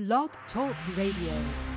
Blog Talk Radio.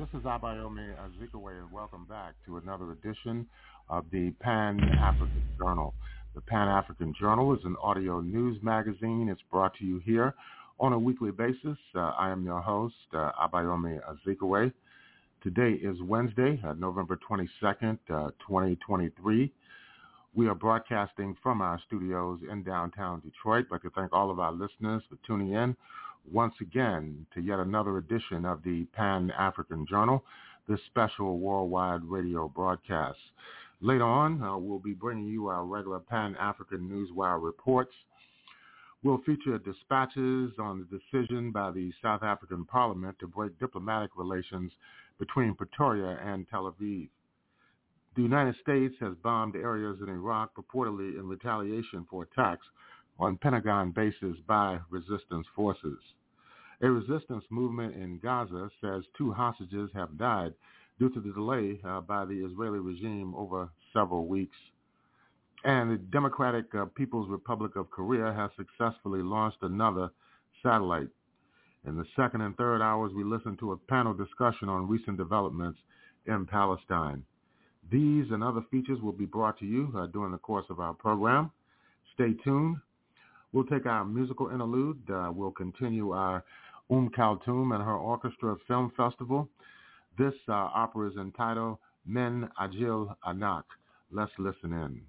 This is Abayomi Azikiwe, and welcome back to another edition of the Pan-African Journal. The Pan-African Journal is an audio news magazine. It's brought to you here on a weekly basis. Uh, I am your host, uh, Abayomi Azikiwe. Today is Wednesday, uh, November 22nd, uh, 2023. We are broadcasting from our studios in downtown Detroit. I'd like to thank all of our listeners for tuning in once again to yet another edition of the Pan-African Journal, this special worldwide radio broadcast. Later on, uh, we'll be bringing you our regular Pan-African Newswire reports. We'll feature dispatches on the decision by the South African Parliament to break diplomatic relations between Pretoria and Tel Aviv. The United States has bombed areas in Iraq purportedly in retaliation for attacks on Pentagon bases by resistance forces. A resistance movement in Gaza says two hostages have died due to the delay uh, by the Israeli regime over several weeks. And the Democratic uh, People's Republic of Korea has successfully launched another satellite. In the second and third hours, we listen to a panel discussion on recent developments in Palestine. These and other features will be brought to you uh, during the course of our program. Stay tuned. We'll take our musical interlude. Uh, we'll continue our Um Kaltum and her orchestra film festival. This uh, opera is entitled Men Agil Anak. Let's listen in.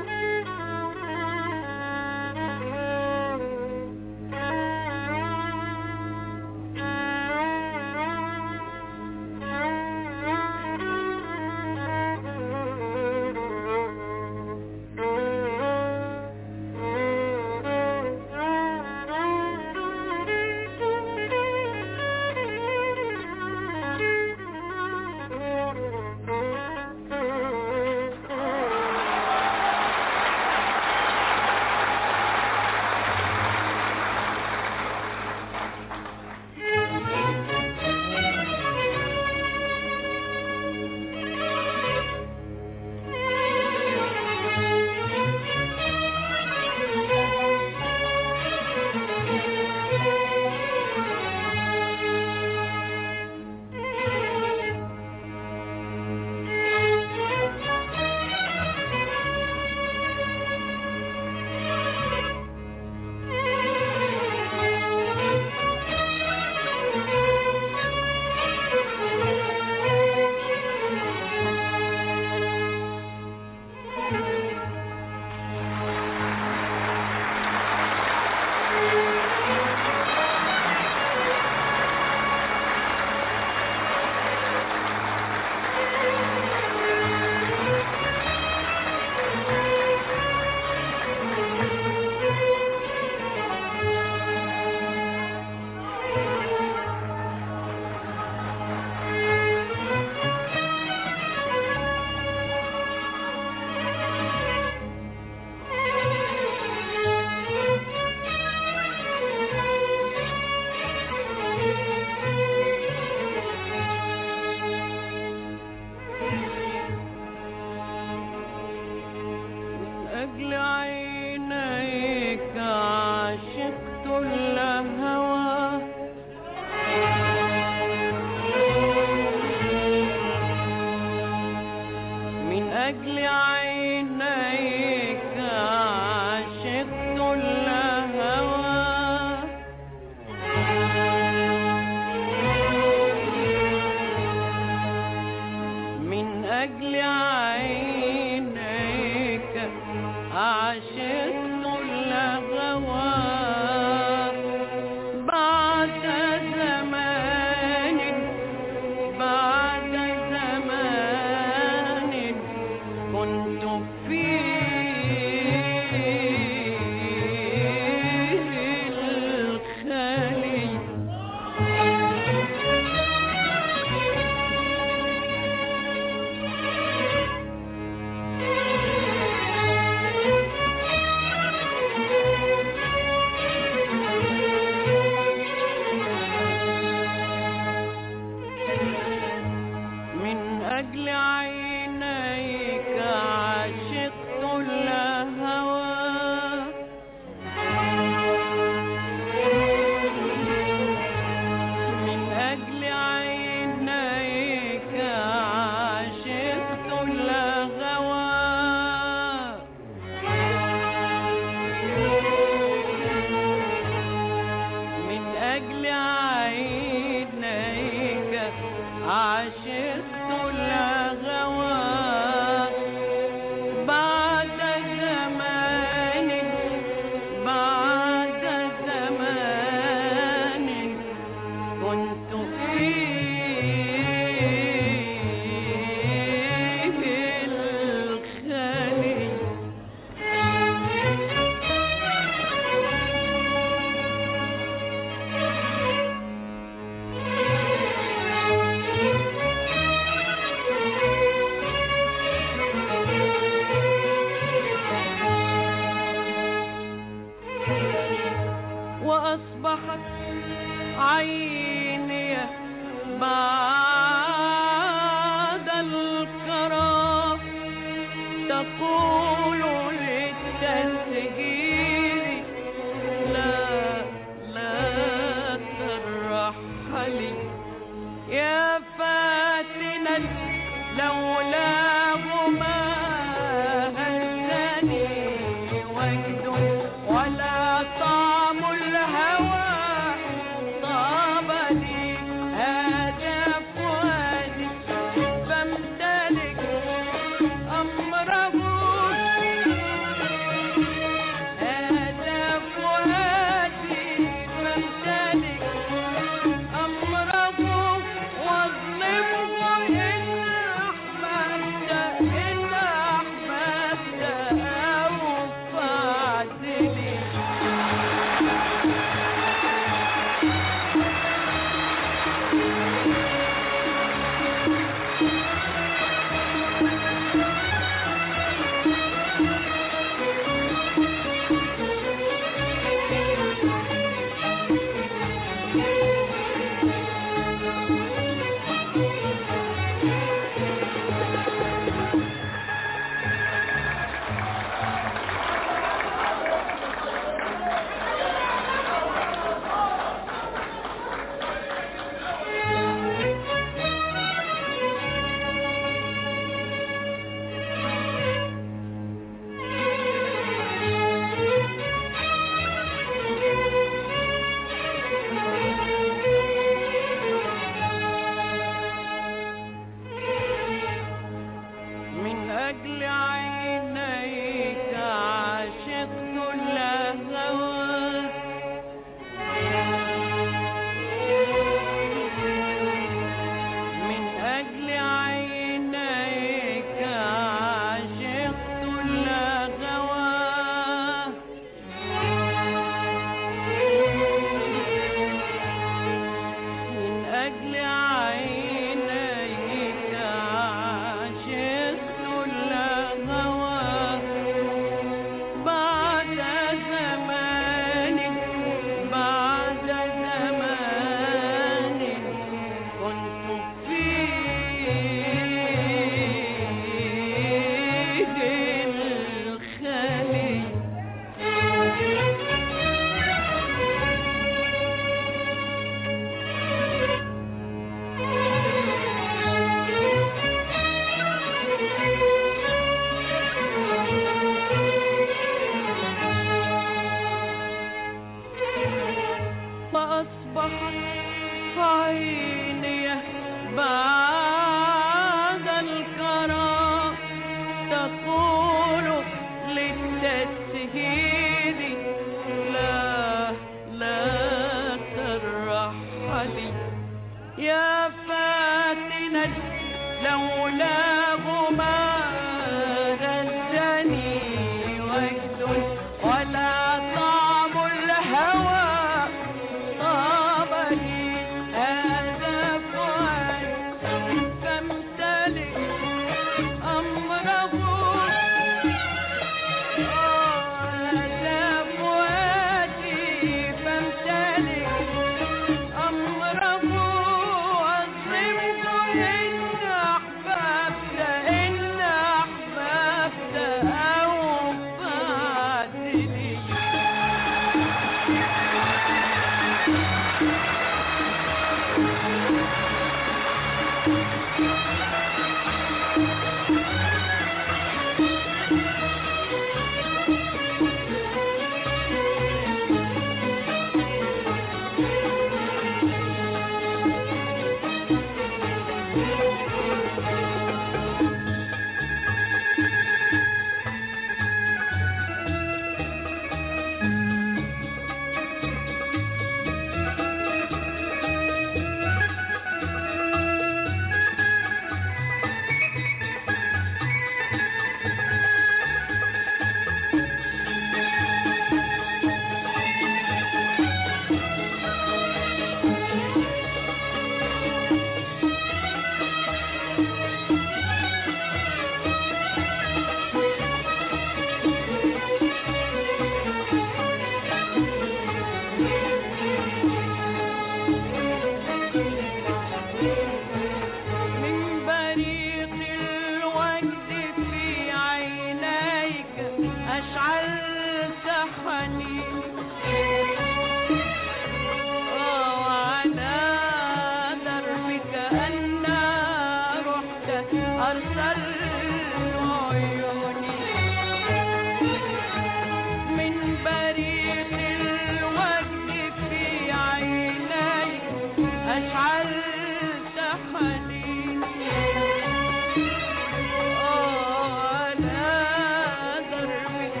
دروك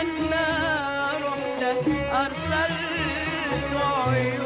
أنا رحت أرسلت عيون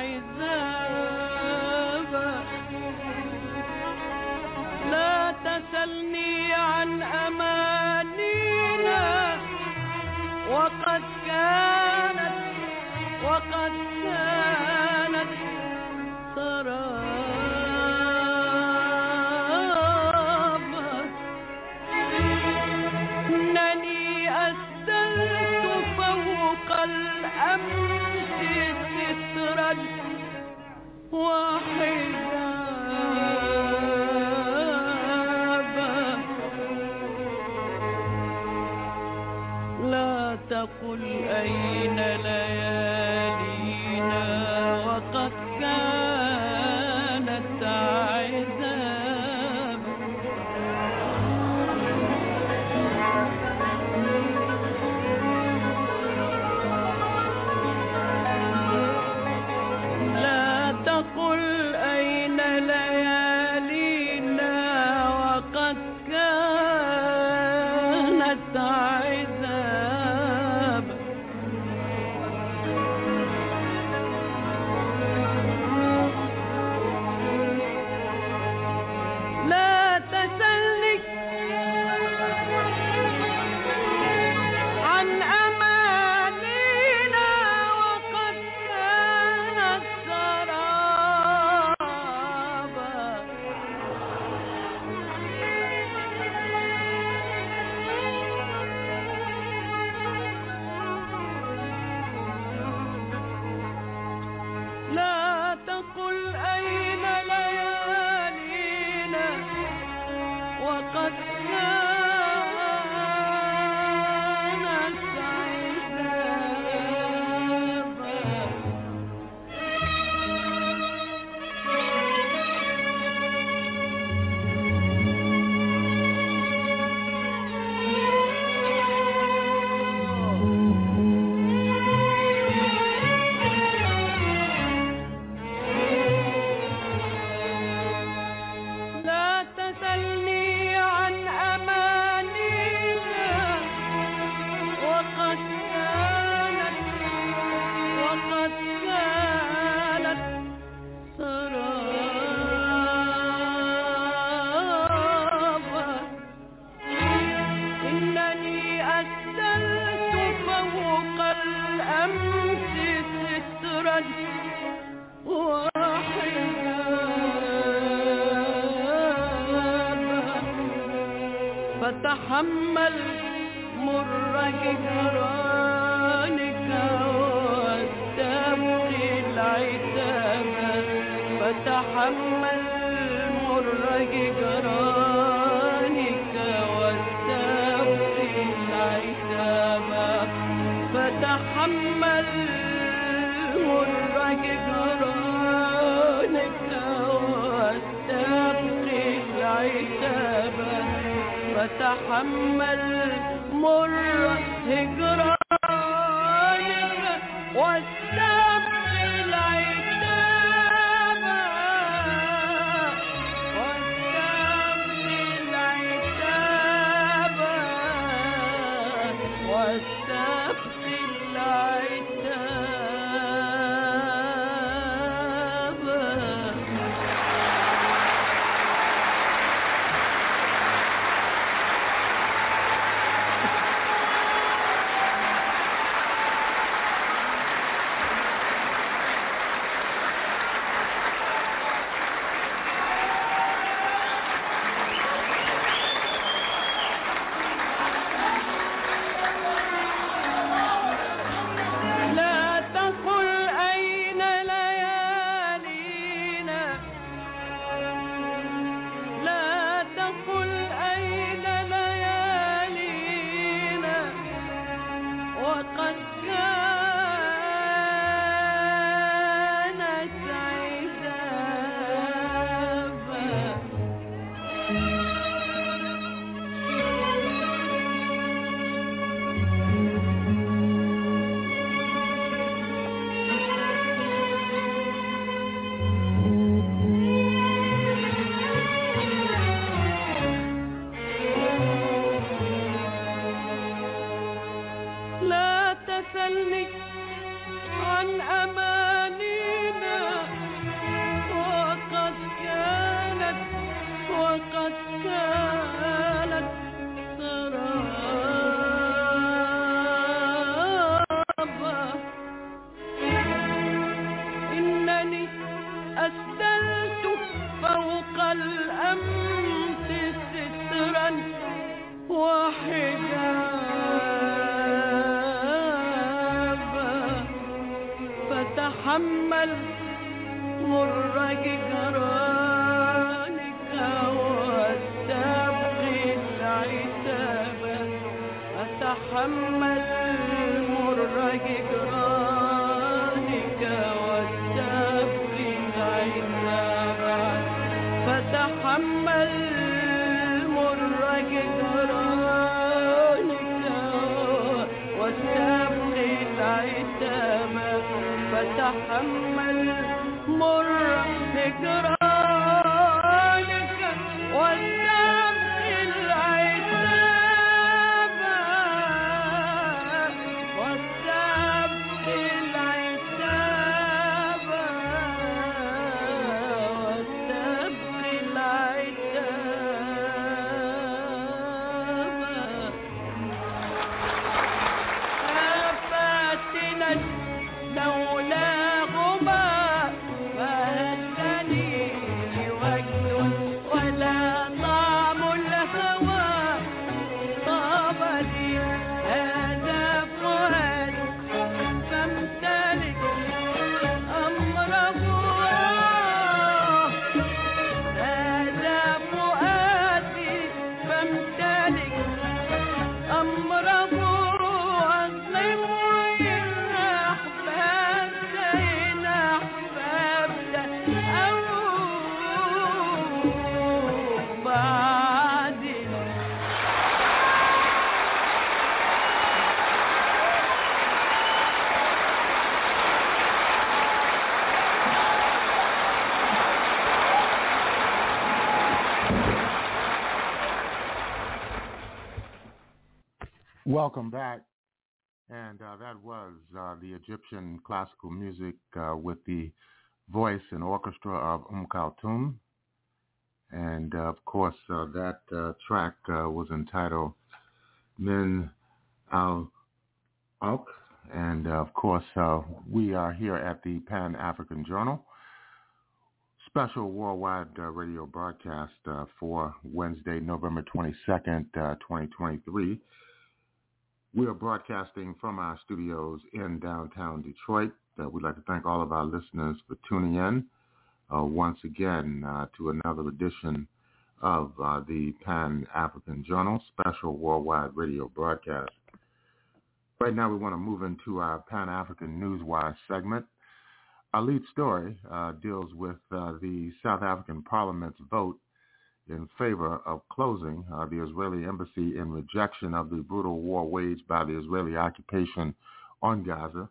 العذاب لا تسلني عن أمان وحجابا لا تقل أين ليالينا فتحمل مر هجرانك Welcome back. And uh, that was uh, the Egyptian classical music uh, with the voice and orchestra of Umm Kulthum. And uh, of course, uh, that uh, track was entitled Min Al Alk. And of course, we are here at the Pan African Journal, special worldwide radio broadcast for Wednesday, November 22nd, uh, 2023. We are broadcasting from our studios in downtown Detroit. Uh, we'd like to thank all of our listeners for tuning in uh, once again uh, to another edition of uh, the Pan-African Journal special worldwide radio broadcast. Right now we want to move into our Pan-African Newswire segment. Our lead story uh, deals with uh, the South African Parliament's vote in favor of closing uh, the Israeli embassy in rejection of the brutal war waged by the Israeli occupation on Gaza.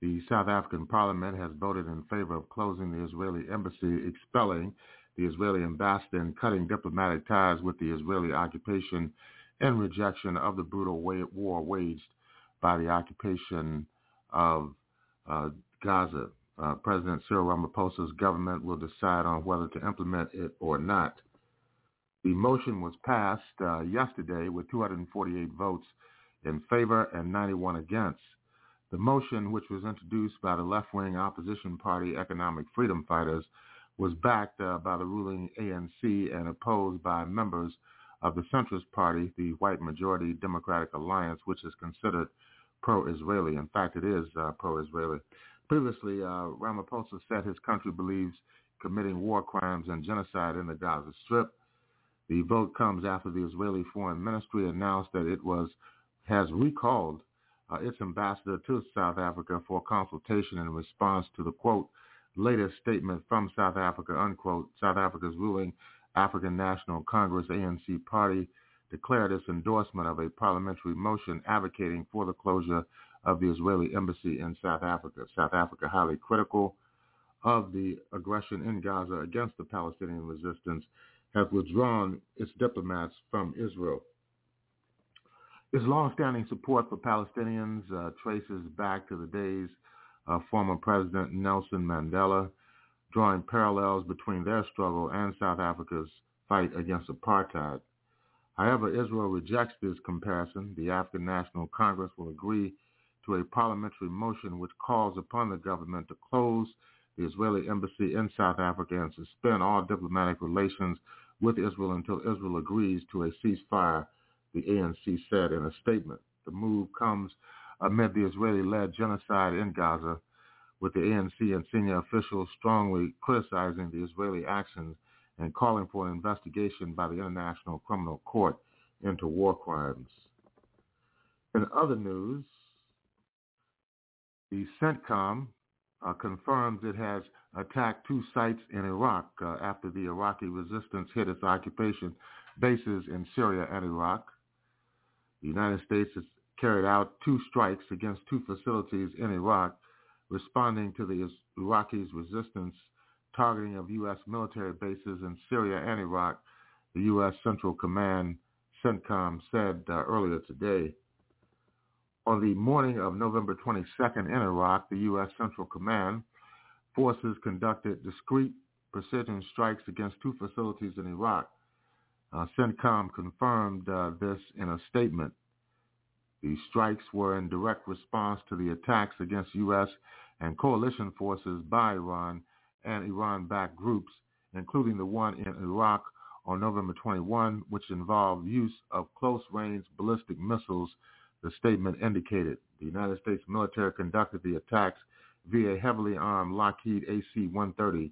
The South African parliament has voted in favor of closing the Israeli embassy, expelling the Israeli ambassador and cutting diplomatic ties with the Israeli occupation in rejection of the brutal war waged by the occupation of uh, Gaza. Uh, President Cyril Ramaphosa's government will decide on whether to implement it or not. The motion was passed uh, yesterday with 248 votes in favor and 91 against. The motion, which was introduced by the left-wing opposition party Economic Freedom Fighters, was backed uh, by the ruling ANC and opposed by members of the centrist party, the white majority Democratic Alliance, which is considered pro-Israeli. In fact, it is uh, pro-Israeli. Previously, uh, Ramaphosa said his country believes committing war crimes and genocide in the Gaza Strip. The vote comes after the Israeli Foreign Ministry announced that it was has recalled uh, its ambassador to South Africa for consultation in response to the quote latest statement from South Africa unquote. South Africa's ruling African National Congress ANC party declared its endorsement of a parliamentary motion advocating for the closure of the Israeli embassy in South Africa. South Africa highly critical of the aggression in Gaza against the Palestinian resistance has withdrawn its diplomats from Israel. Its longstanding support for Palestinians uh, traces back to the days of former President Nelson Mandela, drawing parallels between their struggle and South Africa's fight against apartheid. However, Israel rejects this comparison. The African National Congress will agree to a parliamentary motion which calls upon the government to close the Israeli embassy in South Africa and suspend all diplomatic relations with Israel until Israel agrees to a ceasefire, the ANC said in a statement. The move comes amid the Israeli-led genocide in Gaza, with the ANC and senior officials strongly criticizing the Israeli actions and calling for an investigation by the International Criminal Court into war crimes. In other news, the CENTCOM uh, confirms it has attacked two sites in Iraq uh, after the Iraqi resistance hit its occupation bases in Syria and Iraq. The United States has carried out two strikes against two facilities in Iraq, responding to the Iraqis' resistance targeting of U.S. military bases in Syria and Iraq, the U.S. Central Command, CENTCOM, said uh, earlier today. On the morning of November 22nd in Iraq, the U.S. Central Command forces conducted discrete precision strikes against two facilities in Iraq. Uh, CENTCOM confirmed uh, this in a statement. The strikes were in direct response to the attacks against U.S. and coalition forces by Iran and Iran-backed groups, including the one in Iraq on November 21, which involved use of close-range ballistic missiles, the statement indicated. The United States military conducted the attacks via heavily armed Lockheed AC-130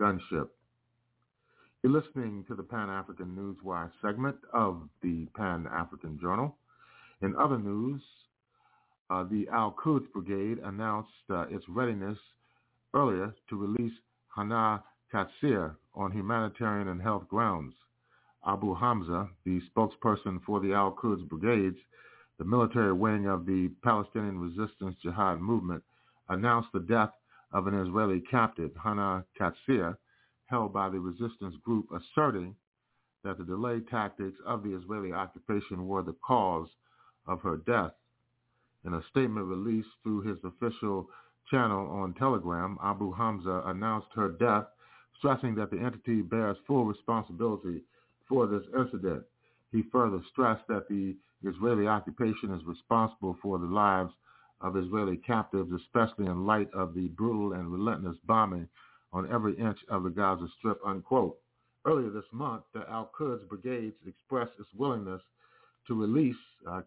gunship. You're listening to the Pan-African Newswire segment of the Pan-African Journal. In other news, uh, the Al-Quds Brigade announced uh, its readiness earlier to release Hana Katsir on humanitarian and health grounds. Abu Hamza, the spokesperson for the Al-Quds Brigades, the military wing of the Palestinian Resistance Jihad movement, announced the death of an Israeli captive, Hana Katsir, held by the resistance group, asserting that the delayed tactics of the Israeli occupation were the cause of her death. In a statement released through his official channel on Telegram, Abu Hamza announced her death, stressing that the entity bears full responsibility for this incident. He further stressed that the Israeli occupation is responsible for the lives of Israeli captives, especially in light of the brutal and relentless bombing on every inch of the Gaza Strip, unquote. Earlier this month, the Al-Quds brigades expressed its willingness to release uh,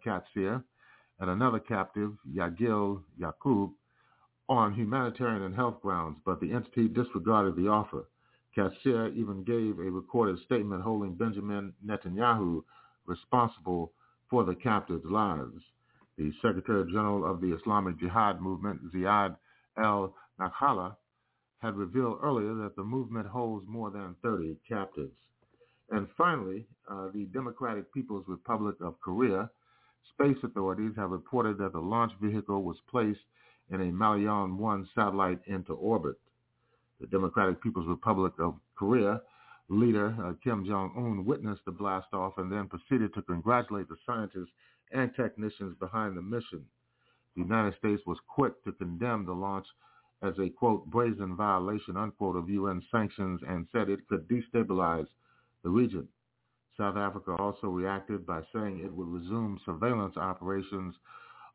and another captive, Yagil Yaqub, on humanitarian and health grounds, but the entity disregarded the offer. Katsir even gave a recorded statement holding Benjamin Netanyahu responsible for the captives' lives. The Secretary General of the Islamic Jihad movement, Ziad al-Nakhala, had revealed earlier that the movement holds more than 30 captives. And finally, uh, the Democratic People's Republic of Korea, space authorities have reported that the launch vehicle was placed in a Malligyong-1 satellite into orbit. The Democratic People's Republic of Korea leader uh, Kim Jong-un witnessed the blast-off and then proceeded to congratulate the scientists and technicians behind the mission. The United States was quick to condemn the launch as a, quote, brazen violation, unquote, of UN sanctions and said it could destabilize the region. South Africa also reacted by saying it would resume surveillance operations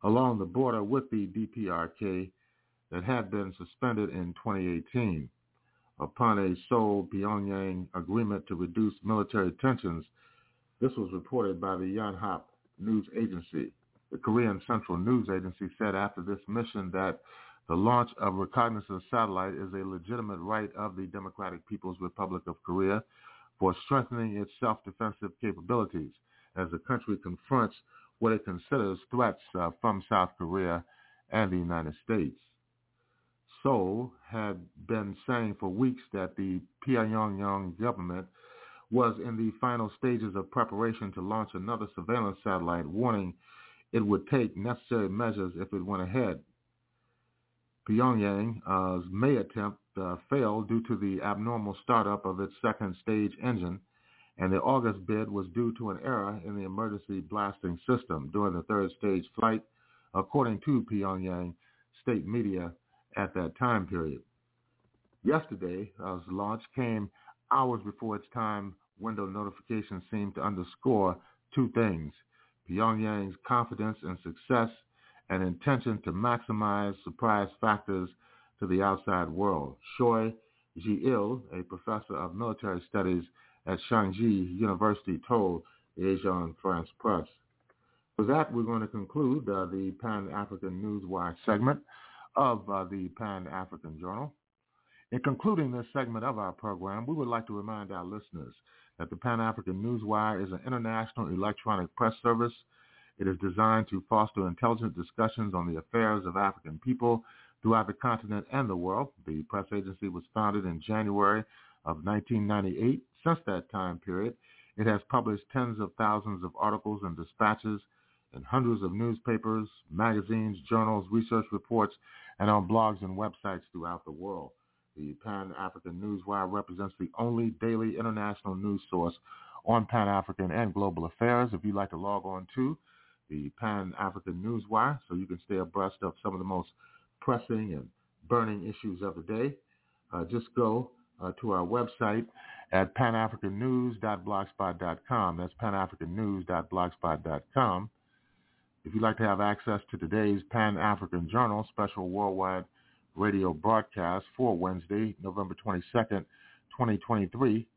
along the border with the DPRK that had been suspended in 2018. Upon a Seoul-Pyongyang agreement to reduce military tensions, this was reported by the Yonhap news agency. The Korean Central News Agency said after this mission that the launch of reconnaissance satellite is a legitimate right of the Democratic People's Republic of Korea for strengthening its self-defensive capabilities as the country confronts what it considers threats uh, from South Korea and the United States. Seoul had been saying for weeks that the Pyongyang government was in the final stages of preparation to launch another surveillance satellite, warning it would take necessary measures if it went ahead. Pyongyang's May attempt uh, failed due to the abnormal startup of its second stage engine, and the August bid was due to an error in the emergency blasting system during the third stage flight, according to Pyongyang state media at that time period. Yesterday's launch came hours before its time window notification seemed to underscore two things, Pyongyang's confidence in success and intention to maximize surprise factors to the outside world. Choi Ji-il, a professor of military studies at Sangji University, told the Asian France Press. With that, we're going to conclude uh, the Pan-African Newswire segment of uh, the Pan-African Journal. In concluding this segment of our program, we would like to remind our listeners that the Pan-African Newswire is an international electronic press service. It is designed to foster intelligent discussions on the affairs of African people throughout the continent and the world. The press agency was founded in January of 1998. Since that time period, it has published tens of thousands of articles and dispatches in hundreds of newspapers, magazines, journals, research reports, and on blogs and websites throughout the world. The Pan-African Newswire represents the only daily international news source on Pan-African and global affairs. If you'd like to log on to the Pan-African Newswire so you can stay abreast of some of the most pressing and burning issues of the day, uh, just go uh, to our website at panafricannews.blogspot.com. That's panafricannews.blogspot.com. If you'd like to have access to today's Pan-African Journal special worldwide radio broadcast for Wednesday, November 22nd, 2023,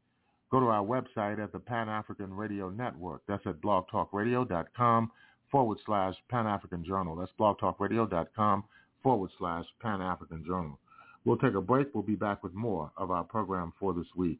go to our website at the Pan-African Radio Network. That's at blogtalkradio.com forward slash Pan-African Journal. That's blogtalkradio.com forward slash Pan-African Journal. We'll take a break. We'll be back with more of our program for this week.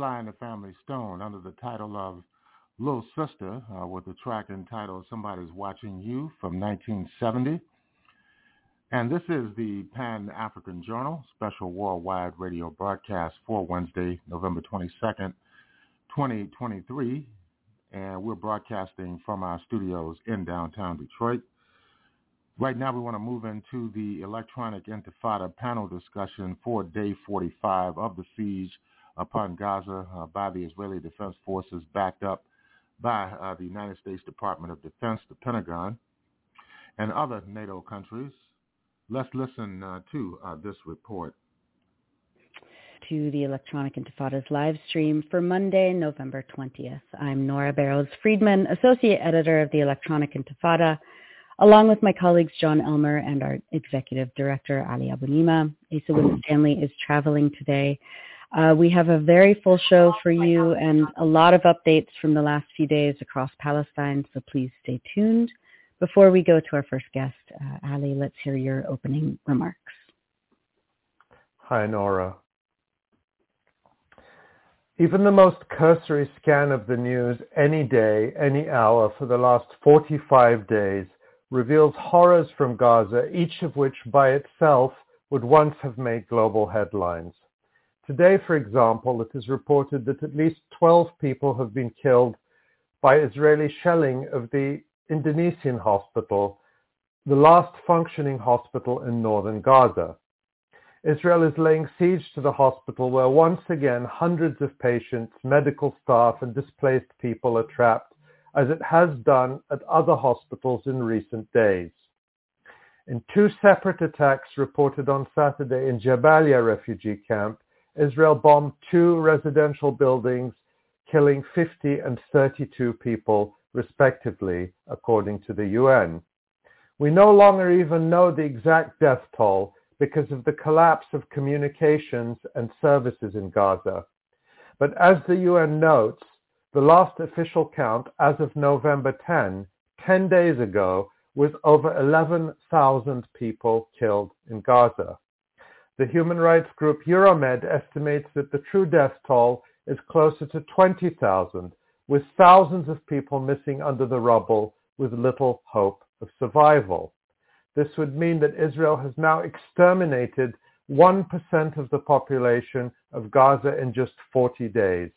Sly and the Family Stone under the title of Little Sister uh, with the track entitled Somebody's Watching You from 1970. And this is the Pan-African Journal special worldwide radio broadcast for Wednesday, November 22nd, 2023. And we're broadcasting from our studios in downtown Detroit. Right now, we want to move into the Electronic Intifada panel discussion for day 45 of the siege upon Gaza uh, by the Israeli Defense Forces, backed up by uh, the United States Department of Defense, the Pentagon, and other NATO countries. Let's listen uh, to uh, this report. To the Electronic Intifada's live stream for Monday, November 20th. I'm Nora Barrows Friedman, Associate Editor of the Electronic Intifada, along with my colleagues Jon Elmer and our Executive Director Ali Abunimah. Asa Winstanley is traveling today. Uh, we have a very full show for you and a lot of updates from the last few days across Palestine, so please stay tuned. Before we go to our first guest, uh, Ali, let's hear your opening remarks. Hi, Nora. Even the most cursory scan of the news any day, any hour for the last 45 days reveals horrors from Gaza, each of which by itself would once have made global headlines. Today, for example, it is reported that at least 12 people have been killed by Israeli shelling of the Indonesian hospital, the last functioning hospital in northern Gaza. Israel is laying siege to the hospital where once again hundreds of patients, medical staff and displaced people are trapped, as it has done at other hospitals in recent days. In two separate attacks reported on Saturday in Jabalia refugee camp, Israel bombed two residential buildings, killing 50 and 32 people, respectively, according to the UN. We no longer even know the exact death toll because of the collapse of communications and services in Gaza. But as the UN notes, the last official count as of November 10, 10 days ago, was over 11,000 people killed in Gaza. The human rights group Euromed estimates that the true death toll is closer to 20,000, with thousands of people missing under the rubble with little hope of survival. This would mean that Israel has now exterminated 1% of the population of Gaza in just 40 days.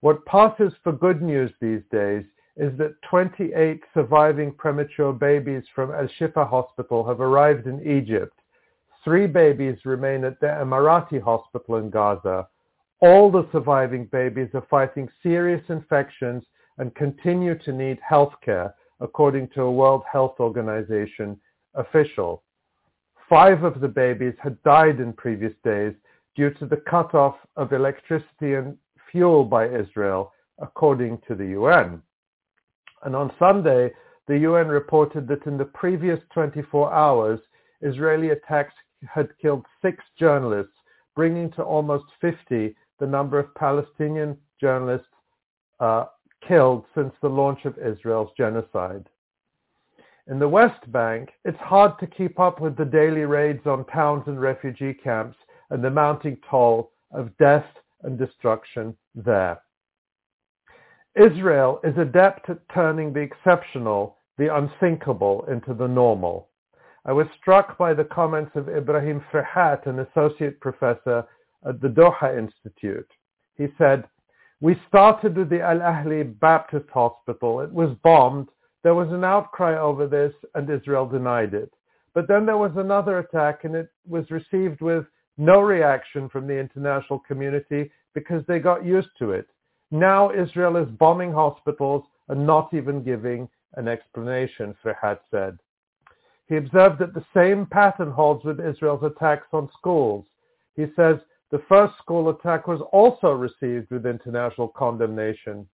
What passes for good news these days is that 28 surviving premature babies from Al Shifa Hospital have arrived in Egypt Three babies remain at the Emirati hospital in Gaza. All the surviving babies are fighting serious infections and continue to need health care, according to a World Health Organization official. Five of the babies had died in previous days due to the cutoff of electricity and fuel by Israel, according to the UN. And on Sunday, the UN reported that in the previous 24 hours, Israeli attacks had killed six journalists, bringing to almost 50 the number of Palestinian journalists uh, killed since the launch of Israel's genocide. In the West Bank, it's hard to keep up with the daily raids on towns and refugee camps and the mounting toll of death and destruction there. Israel is adept at turning the exceptional, the unthinkable, into the normal. I was struck by the comments of Ibrahim Fraihat, an associate professor at the Doha Institute. He said, we started with the Al-Ahli Baptist Hospital. It was bombed. There was an outcry over this and Israel denied it. But then there was another attack and it was received with no reaction from the international community because they got used to it. Now Israel is bombing hospitals and not even giving an explanation, Fraihat said. He observed that the same pattern holds with Israel's attacks on schools. He says the first school attack was also received with international condemnation.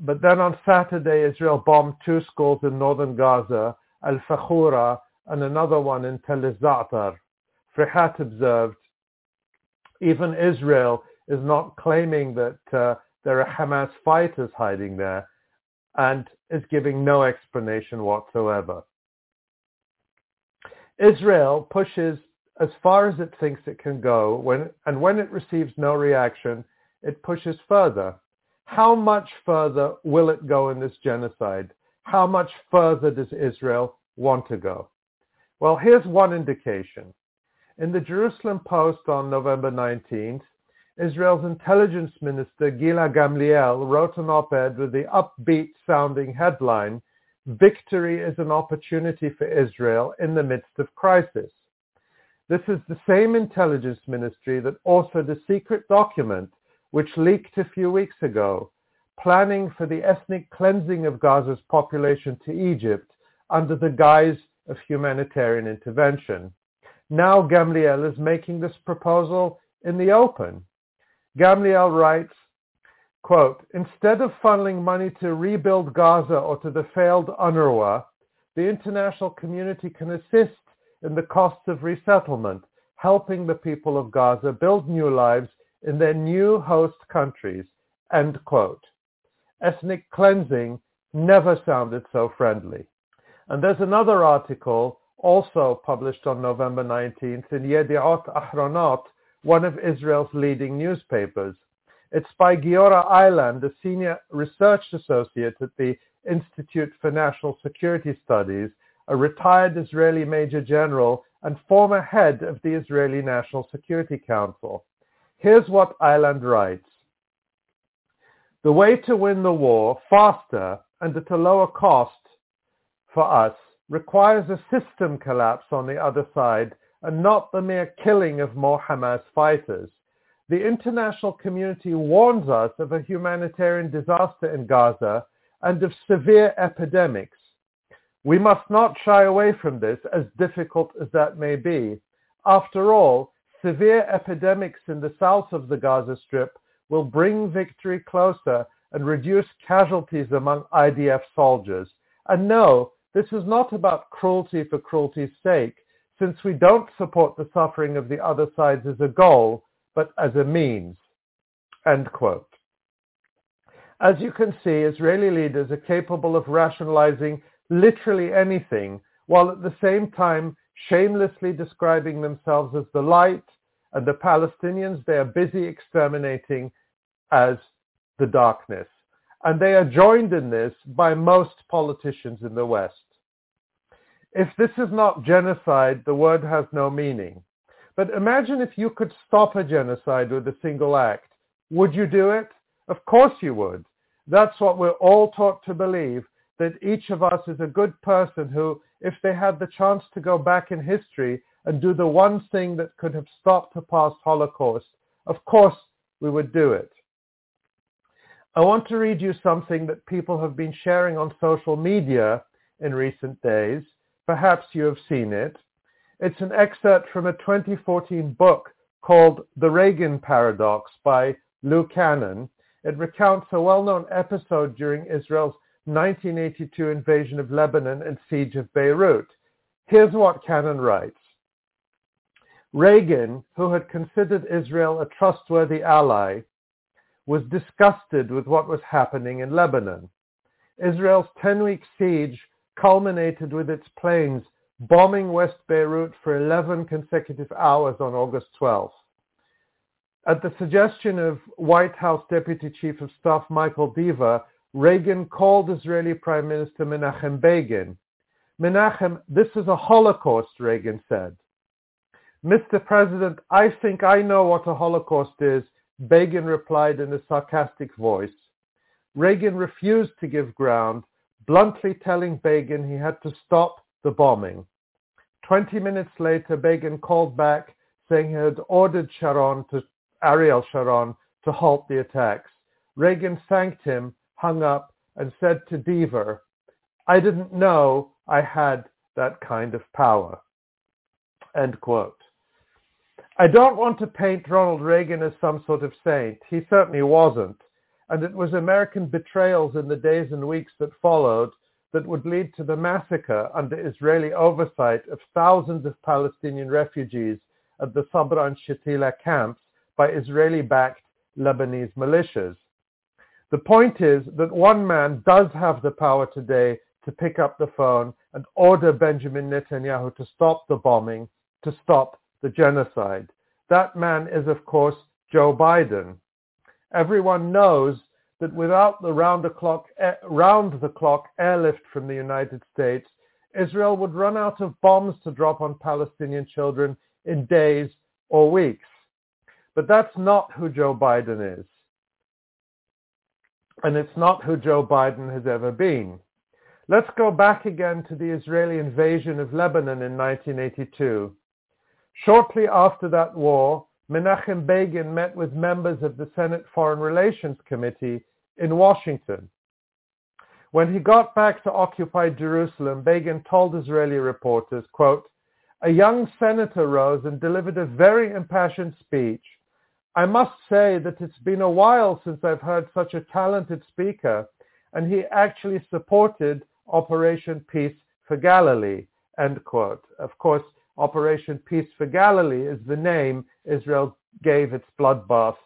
But then on Saturday, Israel bombed two schools in northern Gaza, Al-Fakhura, and another one in Tel Zatar. Fraihat observed, even Israel is not claiming that uh, there are Hamas fighters hiding there and is giving no explanation whatsoever. Israel pushes as far as it thinks it can go, when, and when it receives no reaction, it pushes further. How much further will it go in this genocide? How much further does Israel want to go? Well, here's one indication. In the Jerusalem Post on November 19th, Israel's intelligence minister Gila Gamliel wrote an op-ed with the upbeat sounding headline, Victory is an opportunity for Israel in the midst of crisis. This is the same intelligence ministry that authored a secret document which leaked a few weeks ago, planning for the ethnic cleansing of Gaza's population to Egypt under the guise of humanitarian intervention. Now Gamliel is making this proposal in the open. Gamliel writes, quote, instead of funneling money to rebuild Gaza or to the failed UNRWA, the international community can assist in the costs of resettlement, helping the people of Gaza build new lives in their new host countries, end quote. Ethnic cleansing never sounded so friendly. And there's another article also published on November 19th in Yediot Ahronot, one of Israel's leading newspapers. It's by Giora Eiland, a senior research associate at the Institute for National Security Studies, a retired Israeli major general and former head of the Israeli National Security Council. Here's what Eiland writes. The way to win the war faster and at a lower cost for us requires a system collapse on the other side and not the mere killing of more Hamas fighters. The international community warns us of a humanitarian disaster in Gaza and of severe epidemics. We must not shy away from this, as difficult as that may be. After all, severe epidemics in the south of the Gaza Strip will bring victory closer and reduce casualties among IDF soldiers. And no, this is not about cruelty for cruelty's sake, since we don't support the suffering of the other sides as a goal, but as a means. End quote. As you can see, Israeli leaders are capable of rationalizing literally anything, while at the same time shamelessly describing themselves as the light and the Palestinians they are busy exterminating as the darkness. And they are joined in this by most politicians in the West. If this is not genocide, the word has no meaning. But imagine if you could stop a genocide with a single act. Would you do it? Of course you would. That's what we're all taught to believe, that each of us is a good person who, if they had the chance to go back in history and do the one thing that could have stopped the past Holocaust, of course we would do it. I want to read you something that people have been sharing on social media in recent days. Perhaps you have seen it. It's an excerpt from a 2014 book called The Reagan Paradox by Lou Cannon. It recounts a well-known episode during Israel's 1982 invasion of Lebanon and siege of Beirut. Here's what Cannon writes. Reagan, who had considered Israel a trustworthy ally, was disgusted with what was happening in Lebanon. Israel's 10-week siege culminated with its planes bombing West Beirut for 11 consecutive hours on August 12th. At the suggestion of White House Deputy Chief of Staff Michael Deaver, Reagan called Israeli Prime Minister Menachem Begin. Menachem, this is a Holocaust, Reagan said. Mr. President, I think I know what a Holocaust is, Begin replied in a sarcastic voice. Reagan refused to give ground, bluntly telling Begin he had to stop the bombing. Twenty minutes later, Begin called back saying he had ordered Sharon to, Ariel Sharon to halt the attacks. Reagan thanked him, hung up, and said to Deaver, I didn't know I had that kind of power. End quote. I don't want to paint Ronald Reagan as some sort of saint. He certainly wasn't. And it was American betrayals in the days and weeks that followed that would lead to the massacre under Israeli oversight of thousands of Palestinian refugees at the Sabra and Shatila camps by Israeli-backed Lebanese militias. The point is that one man does have the power today to pick up the phone and order Benjamin Netanyahu to stop the bombing, to stop the genocide. That man is, of course, Joe Biden. Everyone knows that without the round-the-clock, eh, round-the-clock airlift from the United States, Israel would run out of bombs to drop on Palestinian children in days or weeks. But that's not who Joe Biden is. And it's not who Joe Biden has ever been. Let's go back again to the Israeli invasion of Lebanon in 1982. Shortly after that war, Menachem Begin met with members of the Senate Foreign Relations Committee in Washington. When he got back to occupied Jerusalem, Begin told Israeli reporters, quote, a young senator rose and delivered a very impassioned speech. I must say that it's been a while since I've heard such a talented speaker, and he actually supported Operation Peace for Galilee, end quote. Of course, Operation Peace for Galilee is the name Israel gave its bloodbath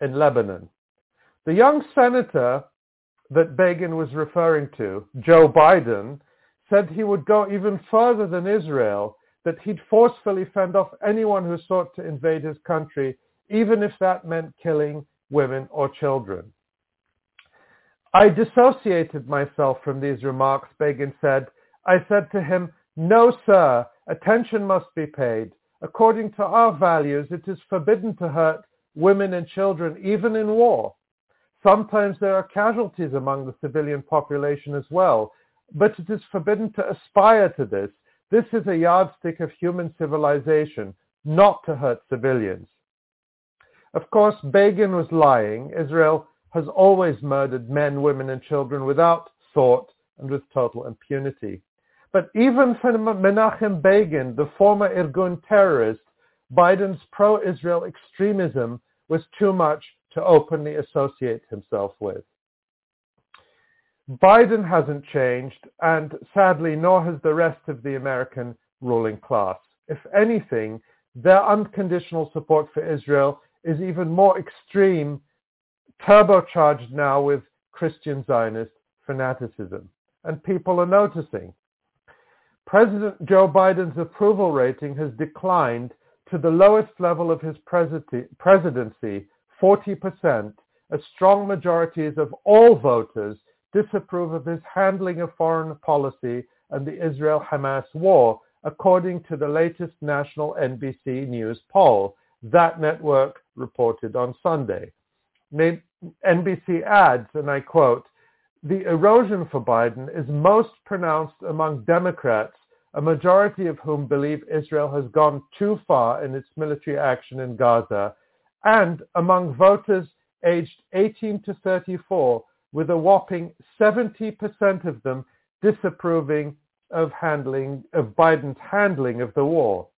in Lebanon. The young senator that Begin was referring to, Joe Biden, said he would go even further than Israel, that he'd forcefully fend off anyone who sought to invade his country, even if that meant killing women or children. I dissociated myself from these remarks, Begin said. I said to him, no, sir, attention must be paid. According to our values, it is forbidden to hurt women and children, even in war. Sometimes there are casualties among the civilian population as well, but it is forbidden to aspire to this. This is a yardstick of human civilization, not to hurt civilians. Of course, Begin was lying. Israel has always murdered men, women, and children without thought and with total impunity. But even for Menachem Begin, the former Irgun terrorist, Biden's pro-Israel extremism was too much to openly associate himself with. Biden hasn't changed, and sadly, nor has the rest of the American ruling class. If anything, their unconditional support for Israel is even more extreme, turbocharged now with Christian Zionist fanaticism. And people are noticing. President Joe Biden's approval rating has declined to the lowest level of his presidency, 40%, as strong majorities of all voters disapprove of his handling of foreign policy and the Israel-Hamas war, according to the latest national NBC News poll. That network reported on Sunday. NBC adds, and I quote, the erosion for Biden is most pronounced among Democrats, a majority of whom believe Israel has gone too far in its military action in Gaza, and among voters aged 18 to 34, with a whopping 70% of them disapproving of handling of Biden's handling of the war.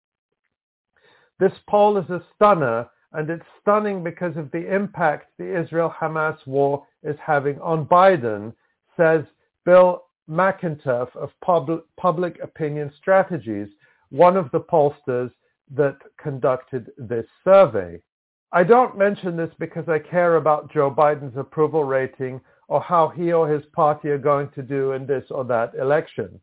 This poll is a stunner and it's stunning because of the impact the Israel-Hamas war is having on Biden, says Bill McInturff of Pub- Public Opinion Strategies, one of the pollsters that conducted this survey. I don't mention this because I care about Joe Biden's approval rating or how he or his party are going to do in this or that election.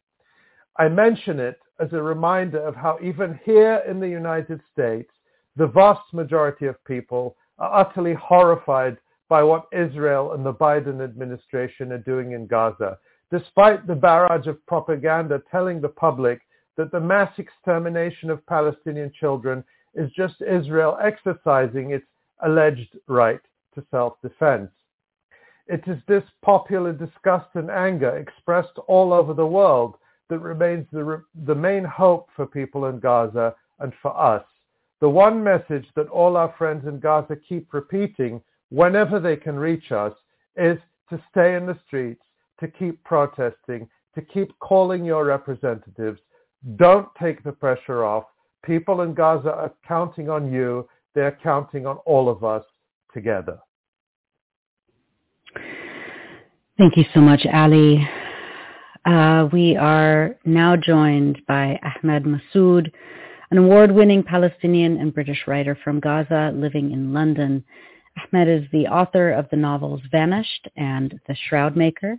I mention it as a reminder of how even here in the United States, the vast majority of people are utterly horrified by what Israel and the Biden administration are doing in Gaza, despite the barrage of propaganda telling the public that the mass extermination of Palestinian children is just Israel exercising its alleged right to self-defense. It is this popular disgust and anger expressed all over the world that remains the, the main hope for people in Gaza and for us. The one message that all our friends in Gaza keep repeating whenever they can reach us is to stay in the streets, to keep protesting, to keep calling your representatives. Don't take the pressure off. People in Gaza are counting on you. They're counting on all of us together. Thank you so much, Ali. Uh, we are now joined by Ahmed Masoud, an award-winning Palestinian and British writer from Gaza living in London. Ahmed is the author of the novels Vanished and The Shroud Maker.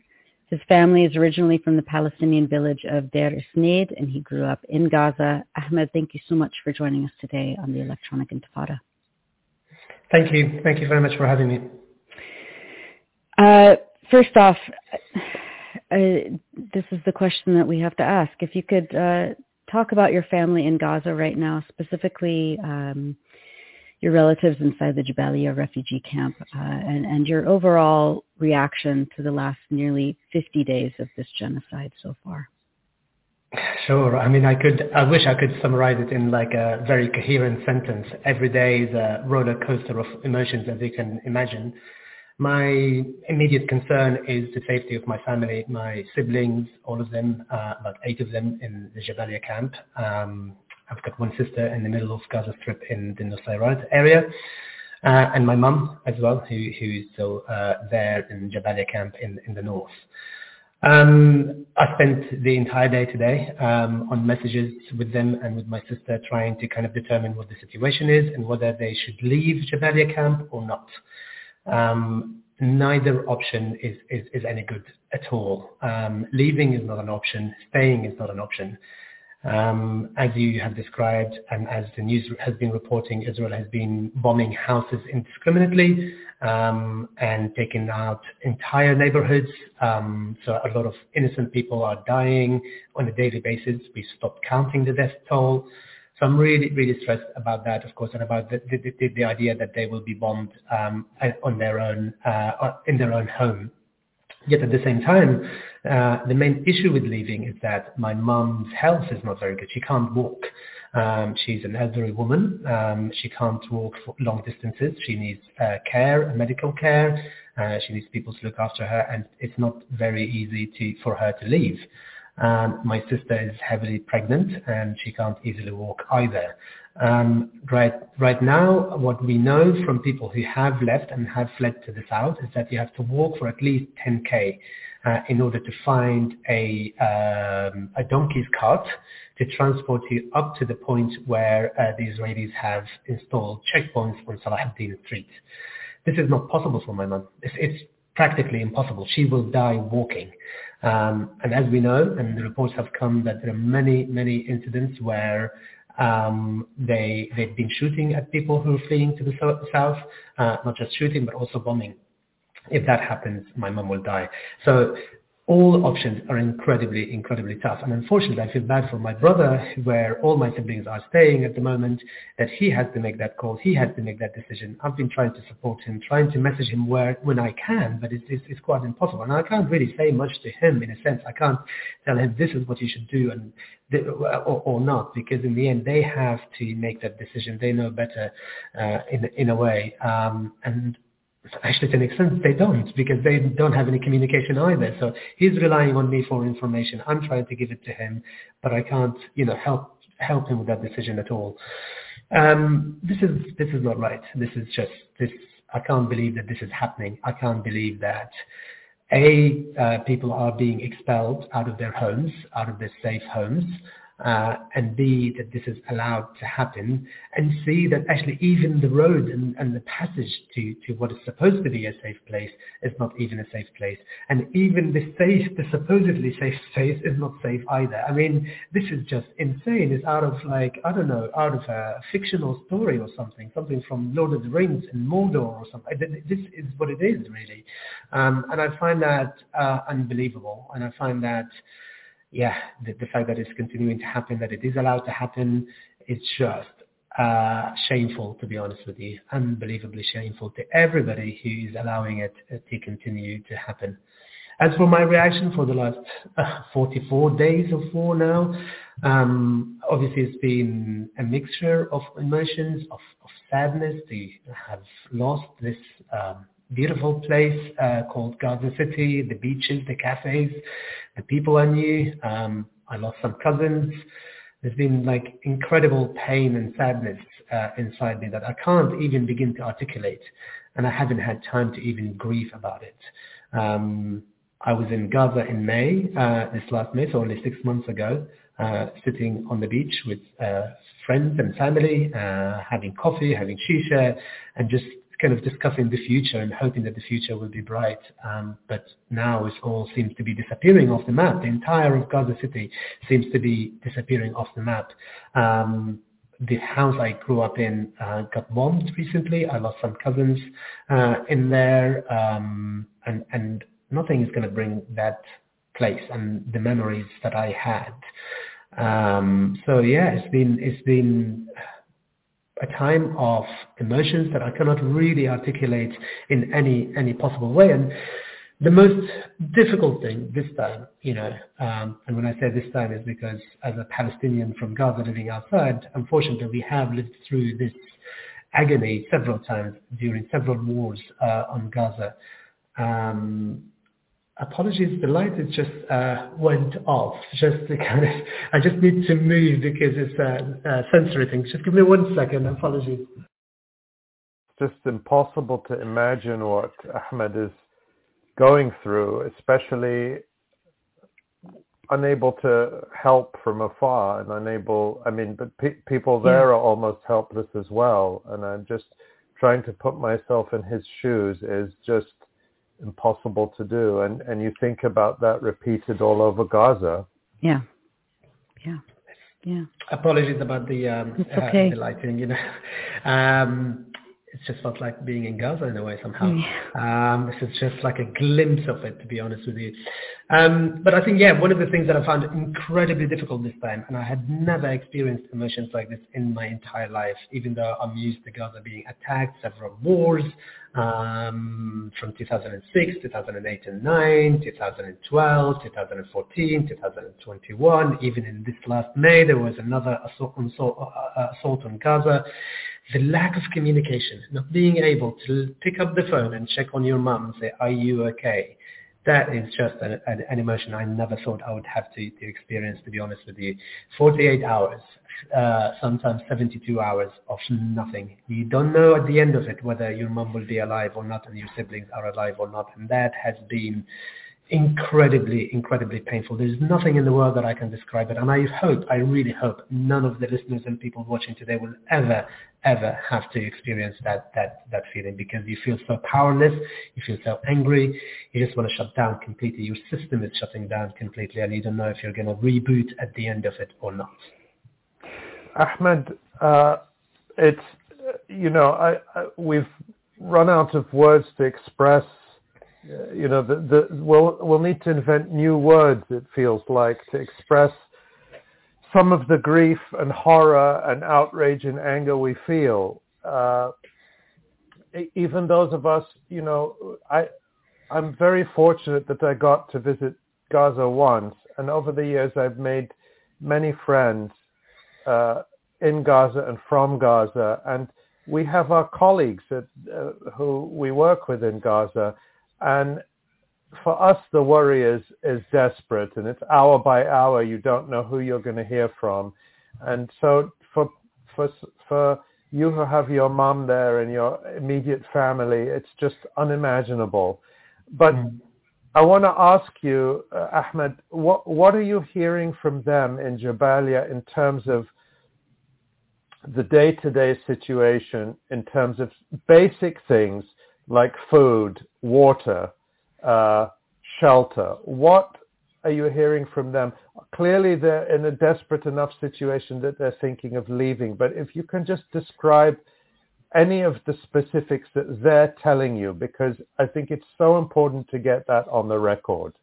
His family is originally from the Palestinian village of Deir Isneid, and he grew up in Gaza. Ahmed, thank you so much for joining us today on the Electronic Intifada. Thank you. Thank you very much for having me. Uh, first off, uh, this is the question that we have to ask. If you could uh, talk about your family in Gaza right now, specifically um, your relatives inside the Jabalia refugee camp, uh, and, and your overall reaction to the last nearly 50 days of this genocide so far. Sure. I mean, I could. I wish I could summarize it in like a very coherent sentence. Every day is a roller coaster of emotions, as you can imagine. My immediate concern is the safety of my family, my siblings, all of them, uh, about eight of them in the Jabalia camp. Um, I've got one sister in the middle of Gaza Strip in the Nuseirat area, uh, and my mum as well, who, who is still uh, there in Jabalia camp in, in the north. Um, I spent the entire day today um, on messages with them and with my sister trying to kind of determine what the situation is and whether they should leave Jabalia camp or not. Um, neither option is, is, is, any good at all. Um, leaving is not an option. Staying is not an option. Um, as you have described and as the news has been reporting, Israel has been bombing houses indiscriminately um, and taking out entire neighborhoods. Um, so a lot of innocent people are dying on a daily basis. We stopped counting the death toll. So I'm really, really stressed about that, of course, and about the, idea that they will be bombed um, on their own, uh, in their own home. Yet at the same time, uh, the main issue with leaving is that my mom's health is not very good. She can't walk. Um, she's an elderly woman. Um, she can't walk long distances. She needs uh, care, medical care. Uh, she needs people to look after her, and it's not very easy to, for her to leave. Um, my sister is heavily pregnant and she can't easily walk either. Um, right, now, what we know from people who have left and have fled to the south is that you have to walk for at least 10k uh, in order to find a, um, donkey's cart to transport you up to the point where uh, the Israelis have installed checkpoints on Salahuddin Street. This is not possible for my mom. It's, practically impossible. She will die walking. Um, and as we know, and the reports have come that there are many, many incidents where um, they, they've been shooting at people who are fleeing to the south, uh, not just shooting, but also bombing. If that happens, my mom will die. So all options are incredibly, incredibly tough. And unfortunately, I feel bad for my brother, where all my siblings are staying at the moment, that he has to make that call. He has to make that decision. I've been trying to support him, trying to message him where, when I can, but it's, it's, it's quite impossible. And I can't really say much to him in a sense. I can't tell him this is what you should do and or, or not, because in the end, they have to make that decision. They know better uh, in, in a way. Um, and actually to an extent they don't because they don't have any communication either. So he's relying on me for information. I'm trying to give it to him, but I can't, you know, help help him with that decision at all. Um, this is this is not right. This is just this. I can't believe that this is happening. I can't believe that a uh, people are being expelled out of their homes, out of their safe homes uh, and B, that this is allowed to happen, and C, that actually even the road and, and the passage to, to what is supposed to be a safe place is not even a safe place. And even the safe, the supposedly safe space is not safe either. I mean, this is just insane. It's out of like, I don't know, out of a fictional story or something, something from Lord of the Rings in Mordor or something. This is what it is really. Um, and I find that uh, unbelievable. And I find that yeah, the, the fact that it's continuing to happen, that it is allowed to happen, it's just uh, shameful, to be honest with you, unbelievably shameful to everybody who is allowing it to continue to happen. As for my reaction for the last uh, 44 days or four now, um, obviously it's been a mixture of emotions, of, of sadness to have lost this um, beautiful place uh, called Gaza City, the beaches, the cafes, the people I knew. Um, I lost some cousins. There's been like incredible pain and sadness uh, inside me that I can't even begin to articulate, and I haven't had time to even grieve about it. Um, I was in Gaza in May, uh, this last May, so only six months ago, uh, sitting on the beach with uh, friends and family, uh, having coffee, having shisha, and just kind of discussing the future and hoping that the future will be bright. Um, but now it all seems to be disappearing off the map. The entire of Gaza City seems to be disappearing off the map. Um, the house I grew up in uh, got bombed recently. I lost some cousins uh, in there, um, and and nothing is going to bring that place and the memories that I had. Um, so yeah, it's been it's been a time of emotions that I cannot really articulate in any any possible way. And the most difficult thing this time, you know, um, and when I say this time is because as a Palestinian from Gaza living outside, unfortunately we have lived through this agony several times during several wars uh, on Gaza. Um, apologies, the light is just uh, went off. Just to kind of, I just need to move because it's a, a sensory thing. Just give me one second. Apologies. It's just impossible to imagine what Ahmed is going through, especially unable to help from afar and unable, I mean, but pe- people there yeah. are almost helpless as well. And I'm just trying to put myself in his shoes is just impossible to do. And, and you think about that repeated all over Gaza. Yeah. Yeah. Yeah. Apologies about the um, okay. uh, the lighting. You know, um, it's just felt like being in Gaza in a way somehow. Yeah. Um, this is just like a glimpse of it, to be honest with you. Um, but I think, yeah, one of the things that I found incredibly difficult this time, and I had never experienced emotions like this in my entire life, even though I'm used to Gaza being attacked, several wars, um, from 2006, 2008 and 9, 2012, 2014, 2021. Even in this last May, there was another assault, assault, uh, assault on Gaza the lack of communication, not being able to pick up the phone and check on your mom and say, are you okay? That is just an, an, an emotion I never thought I would have to, to experience, to be honest with you. 48 hours, uh, sometimes 72 hours of nothing. You don't know at the end of it whether your mom will be alive or not and your siblings are alive or not. And that has been incredibly, incredibly painful. There's nothing in the world that I can describe it. And I hope, I really hope none of the listeners and people watching today will ever, ever have to experience that, that, that feeling because you feel so powerless. You feel so angry. You just want to shut down completely. Your system is shutting down completely and you don't know if you're going to reboot at the end of it or not. Ahmed, uh, it's, you know, I, I, we've run out of words to express you know, the, the, we'll, we'll need to invent new words, it feels like, to express some of the grief and horror and outrage and anger we feel. Uh, even those of us, you know, I, I'm very fortunate that I got to visit Gaza once, and over the years I've made many friends uh, in Gaza and from Gaza, and we have our colleagues that, uh, who we work with in Gaza, and for us, the worry is, is desperate and it's hour by hour. You don't know who you're going to hear from. And so for, for, for you who have your mom there and your immediate family, it's just unimaginable. But mm. I want to ask you, uh, Ahmed, what, what are you hearing from them in Jabalia in terms of the day-to-day situation, in terms of basic things like food, water, Uh, shelter. What are you hearing from them? Clearly, they're in a desperate enough situation that they're thinking of leaving. But if you can just describe any of the specifics that they're telling you, because I think it's so important to get that on the record.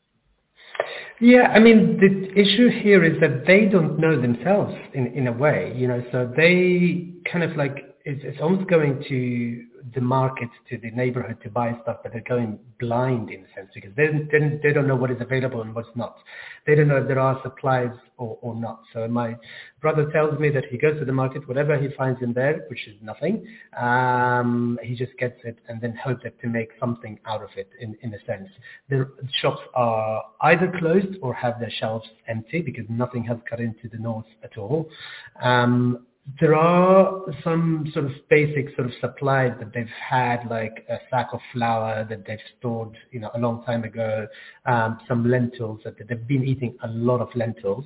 Yeah, I mean, the issue here is that they don't know themselves in, in a way, you know, so they kind of like, it's, it's almost going to the market to the neighborhood to buy stuff, but they're going blind in a sense because they, they, they don't know what is available and what's not. They don't know if there are supplies or, or not. So my brother tells me that he goes to the market, whatever he finds in there, which is nothing, um, he just gets it and then hopes to make something out of it in, in a sense. The shops are either closed or have their shelves empty because nothing has got into the north at all. Um, there are some sort of basic sort of supplies that they've had, like a sack of flour that they've stored, you know, a long time ago, um, some lentils that they've been eating a lot of lentils,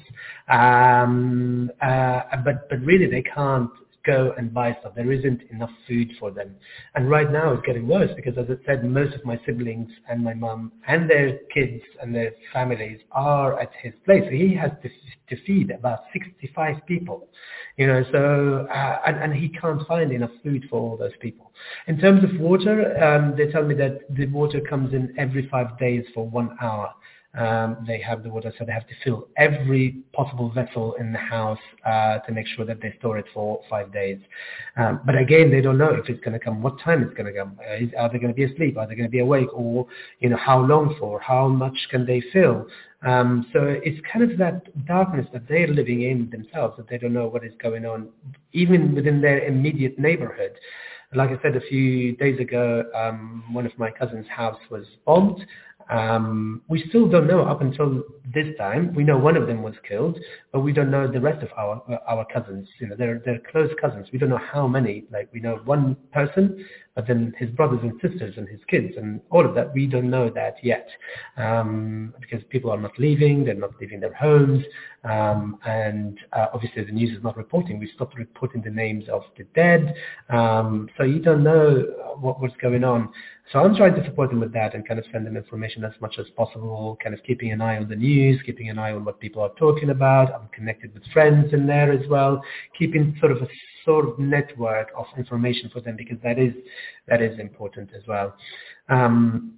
um, uh, but but really they can't go and buy stuff. There isn't enough food for them. And right now it's getting worse because as I said, most of my siblings and my mom and their kids and their families are at his place. He has to, to feed about 65 people, you know, so, uh, and, and he can't find enough food for all those people. In terms of water, um, they tell me that the water comes in every five days for one hour. Um, they have the water, so they have to fill every possible vessel in the house uh, to make sure that they store it for five days. Um, but again, they don't know if it's going to come, what time it's going to come. Uh, are they going to be asleep? Are they going to be awake? Or, you know, how long for? How much can they fill? Um, so it's kind of that darkness that they're living in themselves, that they don't know what is going on, even within their immediate neighborhood. Like I said a few days ago, um, one of my cousin's house was bombed. Um, we still don't know up until this time. We know one of them was killed, but we don't know the rest of our uh, our cousins. You know, they're they're close cousins. We don't know how many. Like we know one person, but then his brothers and sisters and his kids and all of that. We don't know that yet um, because people are not leaving. They're not leaving their homes, um, and uh, obviously the news is not reporting. We stopped reporting the names of the dead, um, so you don't know what what's going on. So I'm trying to support them with that and kind of send them information as much as possible, kind of keeping an eye on the news, keeping an eye on what people are talking about. I'm connected with friends in there as well, keeping sort of a sort of network of information for them because that is that is important as well. Um,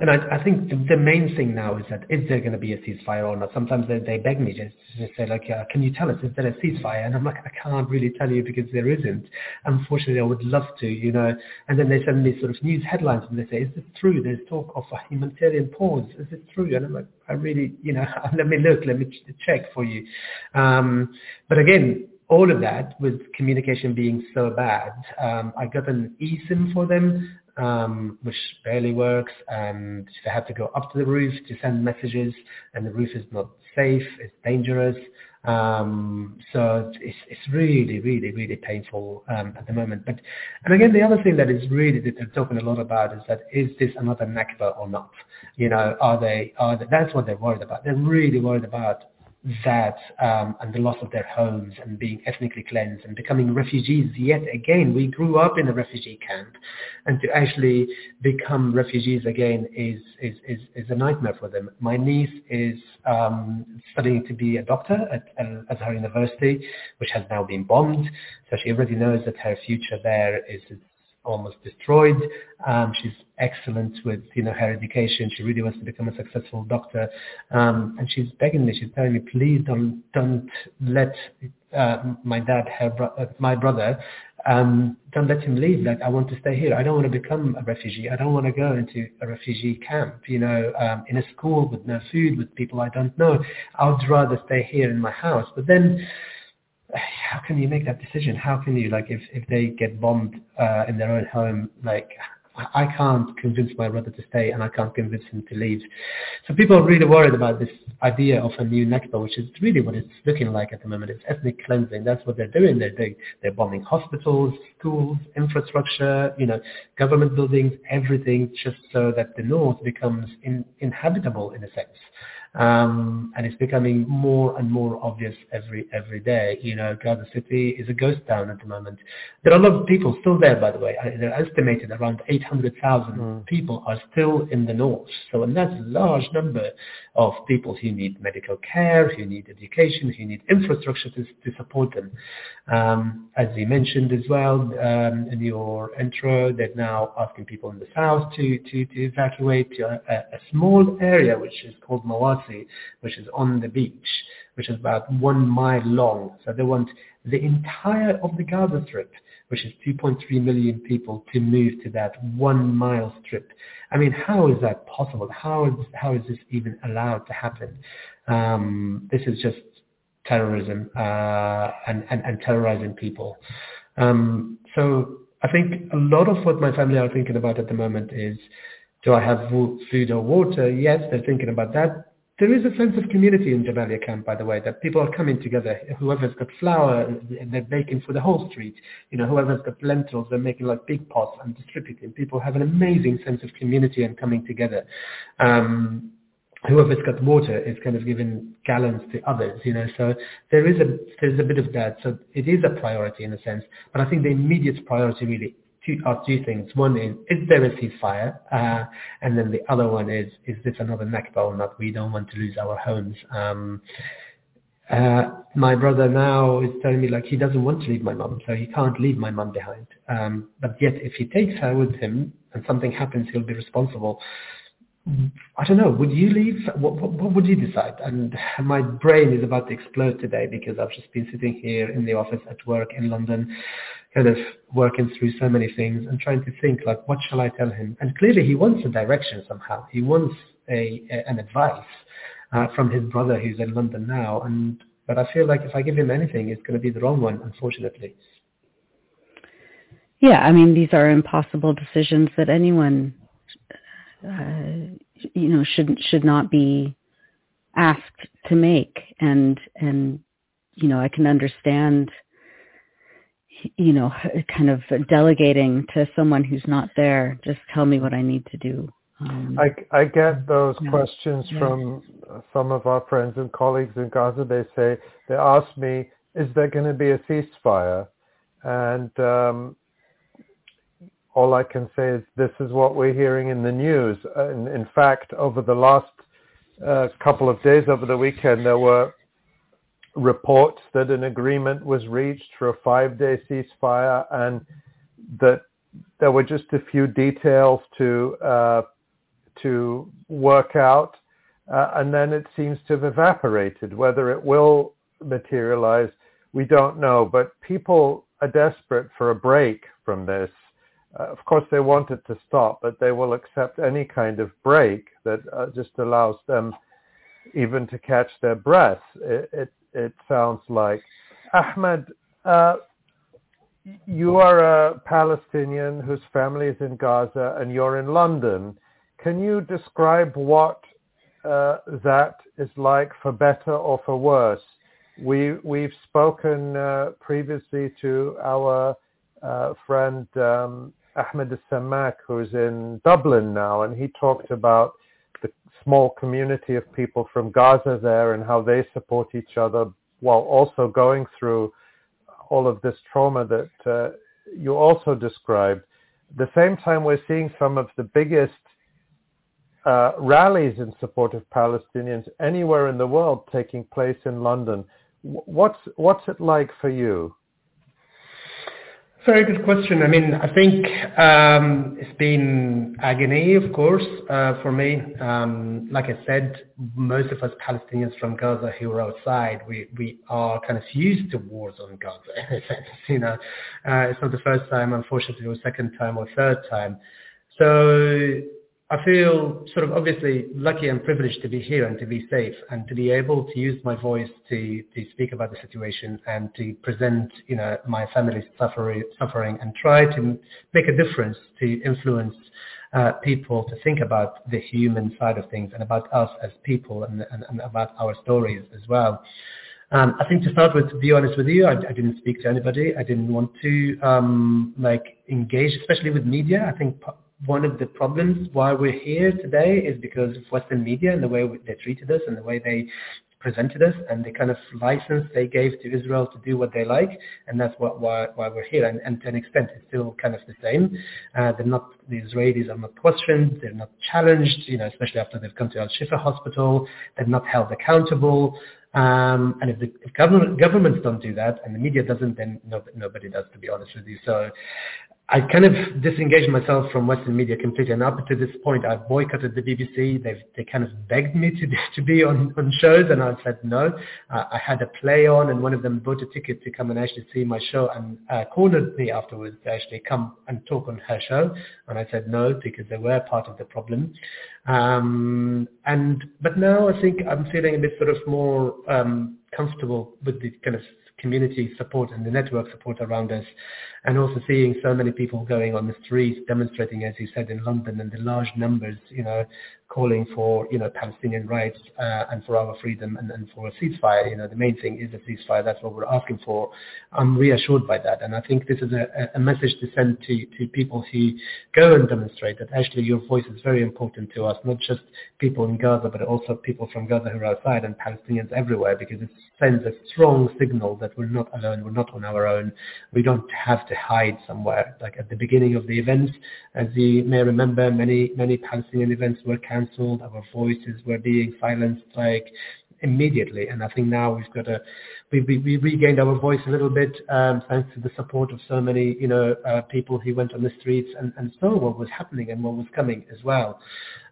and I, I think the main thing now is that is there going to be a ceasefire or not? Sometimes they, they beg me just to say like, uh, can you tell us, is there a ceasefire? And I'm like, I can't really tell you because there isn't. Unfortunately, I would love to, you know. And then they send me sort of news headlines and they say, is this true? There's talk of a humanitarian pause. Is this true? And I'm like, I really, you know, let me look, let me check for you. Um, but again, all of that with communication being so bad, um, I got an eSIM for them um, which barely works, and they have to go up to the roof to send messages, and the roof is not safe, it's dangerous. Um, so it's, it's really, really, really painful um, at the moment. But and again, the other thing that is really that they're talking a lot about is that is this another Nakba or not? You know, are they? Are they, that's what they're worried about. They're really worried about that um, and the loss of their homes and being ethnically cleansed and becoming refugees yet again. We grew up in a refugee camp and to actually become refugees again is, is, is, is a nightmare for them. My niece is um, studying to be a doctor at, at her university, which has now been bombed. So she already knows that her future there is almost destroyed. Um, she's excellent with you know her education. She really wants to become a successful doctor, um, and she's begging me. She's telling me, please don't don't let uh, my dad, her bro- uh, my brother, um, don't let him leave. Like I want to stay here. I don't want to become a refugee. I don't want to go into a refugee camp. You know, um, in a school with no food, with people I don't know. I would rather stay here in my house. But then how can you make that decision? How can you like if if they get bombed uh, in their own home, like I can't convince my brother to stay and I can't convince him to leave. So people are really worried about this idea of a new Nakba, which is really what it's looking like at the moment. It's ethnic cleansing. That's what they're doing. They're doing, they're bombing hospitals, schools, infrastructure, you know, government buildings, everything, just so that the north becomes in, inhabitable in a sense. Um, and it's becoming more and more obvious every every day. You know, Gaza City is a ghost town at the moment. There are a lot of people still there, by the way. They're estimated around 800,000 mm. people are still in the north. So, and that's a large number of people who need medical care, who need education, who need infrastructure to, to support them. Um, as you mentioned as well um, in your intro, they're now asking people in the south to, to, to evacuate to a, a, small area which is called Mawasi, which is on the beach, which is about one mile long. So they want the entire of the Gaza Strip which is 2.3 million people, to move to that one mile strip. I mean, how is that possible? How is, how is this even allowed to happen? Um, this is just terrorism uh, and, and, and terrorizing people. Um, so I think a lot of what my family are thinking about at the moment is, do I have food or water? Yes, they're thinking about that there is a sense of community in Jabalia camp, by the way, that people are coming together. Whoever's got flour, they're baking for the whole street. You know, whoever's got lentils, they're making like big pots and distributing. People have an amazing sense of community and coming together. Um, whoever's got water is kind of giving gallons to others, you know. So there is a there's a bit of that. So it is a priority in a sense. But I think the immediate priority really two, two things. One is, is there a ceasefire? Uh, and then the other one is, is this another Nakba or not? We don't want to lose our homes. Um, uh, my brother now is telling me like he doesn't want to leave my mum, so he can't leave my mum behind. Um, but yet if he takes her with him and something happens, he'll be responsible. I don't know, would you leave? What, what, what, would you decide? And my brain is about to explode today because I've just been sitting here in the office at work in London, kind of working through so many things and trying to think like, what shall I tell him? And clearly he wants a direction somehow. He wants a, a an advice uh, from his brother who's in London now. And but I feel like if I give him anything, it's going to be the wrong one, unfortunately. Yeah, I mean, these are impossible decisions that anyone uh, you know should should not be asked to make and and you know I can understand you know kind of delegating to someone who's not there just tell me what I need to do um, I, I get those yeah, questions yeah. from some of our friends and colleagues in Gaza. They say, they ask me, is there going to be a ceasefire? And um, all I can say is this is what we're hearing in the news. In, fact, over the last uh, couple of days, over the weekend, there were reports that an agreement was reached for a five-day ceasefire and that there were just a few details to uh, to work out, uh, and then it seems to have evaporated. Whether it will materialize, we don't know. But people are desperate for a break from this, of course, they want it to stop, but they will accept any kind of break that uh, just allows them even to catch their breath. It, it, it sounds like. Ahmed, uh, you are a Palestinian whose family is in Gaza and you're in London. Can you describe what uh, that is like for better or for worse? We, we've spoken uh, previously to our uh, friend um, Ahmed Samak, who's in Dublin now, and he talked about the small community of people from Gaza there and how they support each other while also going through all of this trauma that uh, you also described. At the same time, we're seeing some of the biggest uh, rallies in support of Palestinians anywhere in the world taking place in London. What's what's it like for you? Very good question. I mean, I think um, it's been agony, of course, uh, for me. Um, like I said, most of us Palestinians from Gaza who are outside, we, we are kind of used to wars on Gaza in a sense. You know, uh, it's not the first time, unfortunately, or second time or third time. I feel sort of obviously lucky and privileged to be here and to be safe and to be able to use my voice to, to speak about the situation and to present, you know, my family's suffering, suffering and try to make a difference to influence uh, people to think about the human side of things and about us as people and, and, and about our stories as well. Um, I think to start with, to be honest with you, I, I didn't speak to anybody. I didn't want to um, like engage, especially with media. I think one of the problems why we're here today is because of Western media and the way they treated us and the way they presented us and the kind of license they gave to Israel to do what they like, and that's what, why, why we're here. And, and to an extent, it's still kind of the same. Uh, they're not the Israelis are not questioned, they're not challenged, you know, especially after they've come to Al Shifa Hospital, they're not held accountable. Um, and if the if government, governments don't do that and the media doesn't, then no, nobody does, to be honest with you. So I kind of disengaged myself from Western media completely, and up to this point, I've boycotted the BBC. They've they kind of begged me to to be on, on shows, and I said no. Uh, I had a play on, and one of them bought a ticket to come and actually see my show, and uh, cornered me afterwards to actually come and talk on her show, and I said no because they were part of the problem. Um, and but now I think I'm feeling a bit sort of more um, comfortable with the kind of community support and the network support around us, and also seeing so many people going on the streets demonstrating, as you said, in London, and the large numbers, you know, calling for, you know, Palestinian rights uh, and for our freedom and, and for a ceasefire. You know, the main thing is a ceasefire. That's what we're asking for. I'm reassured by that, and I think this is a, a message to send to, to people who go and demonstrate that actually your voice is very important to us, not just people in Gaza, but also people from Gaza who are outside and Palestinians everywhere, because it sends a strong signal that we're not alone, we're not on our own. We don't have to hide somewhere. Like at the beginning of the events, as you may remember, many many Palestinian events were cancelled. Our voices were being silenced like immediately. And I think now we've got a we, we, we regained our voice a little bit um, thanks to the support of so many you know uh, people who went on the streets and, and saw what was happening and what was coming as well.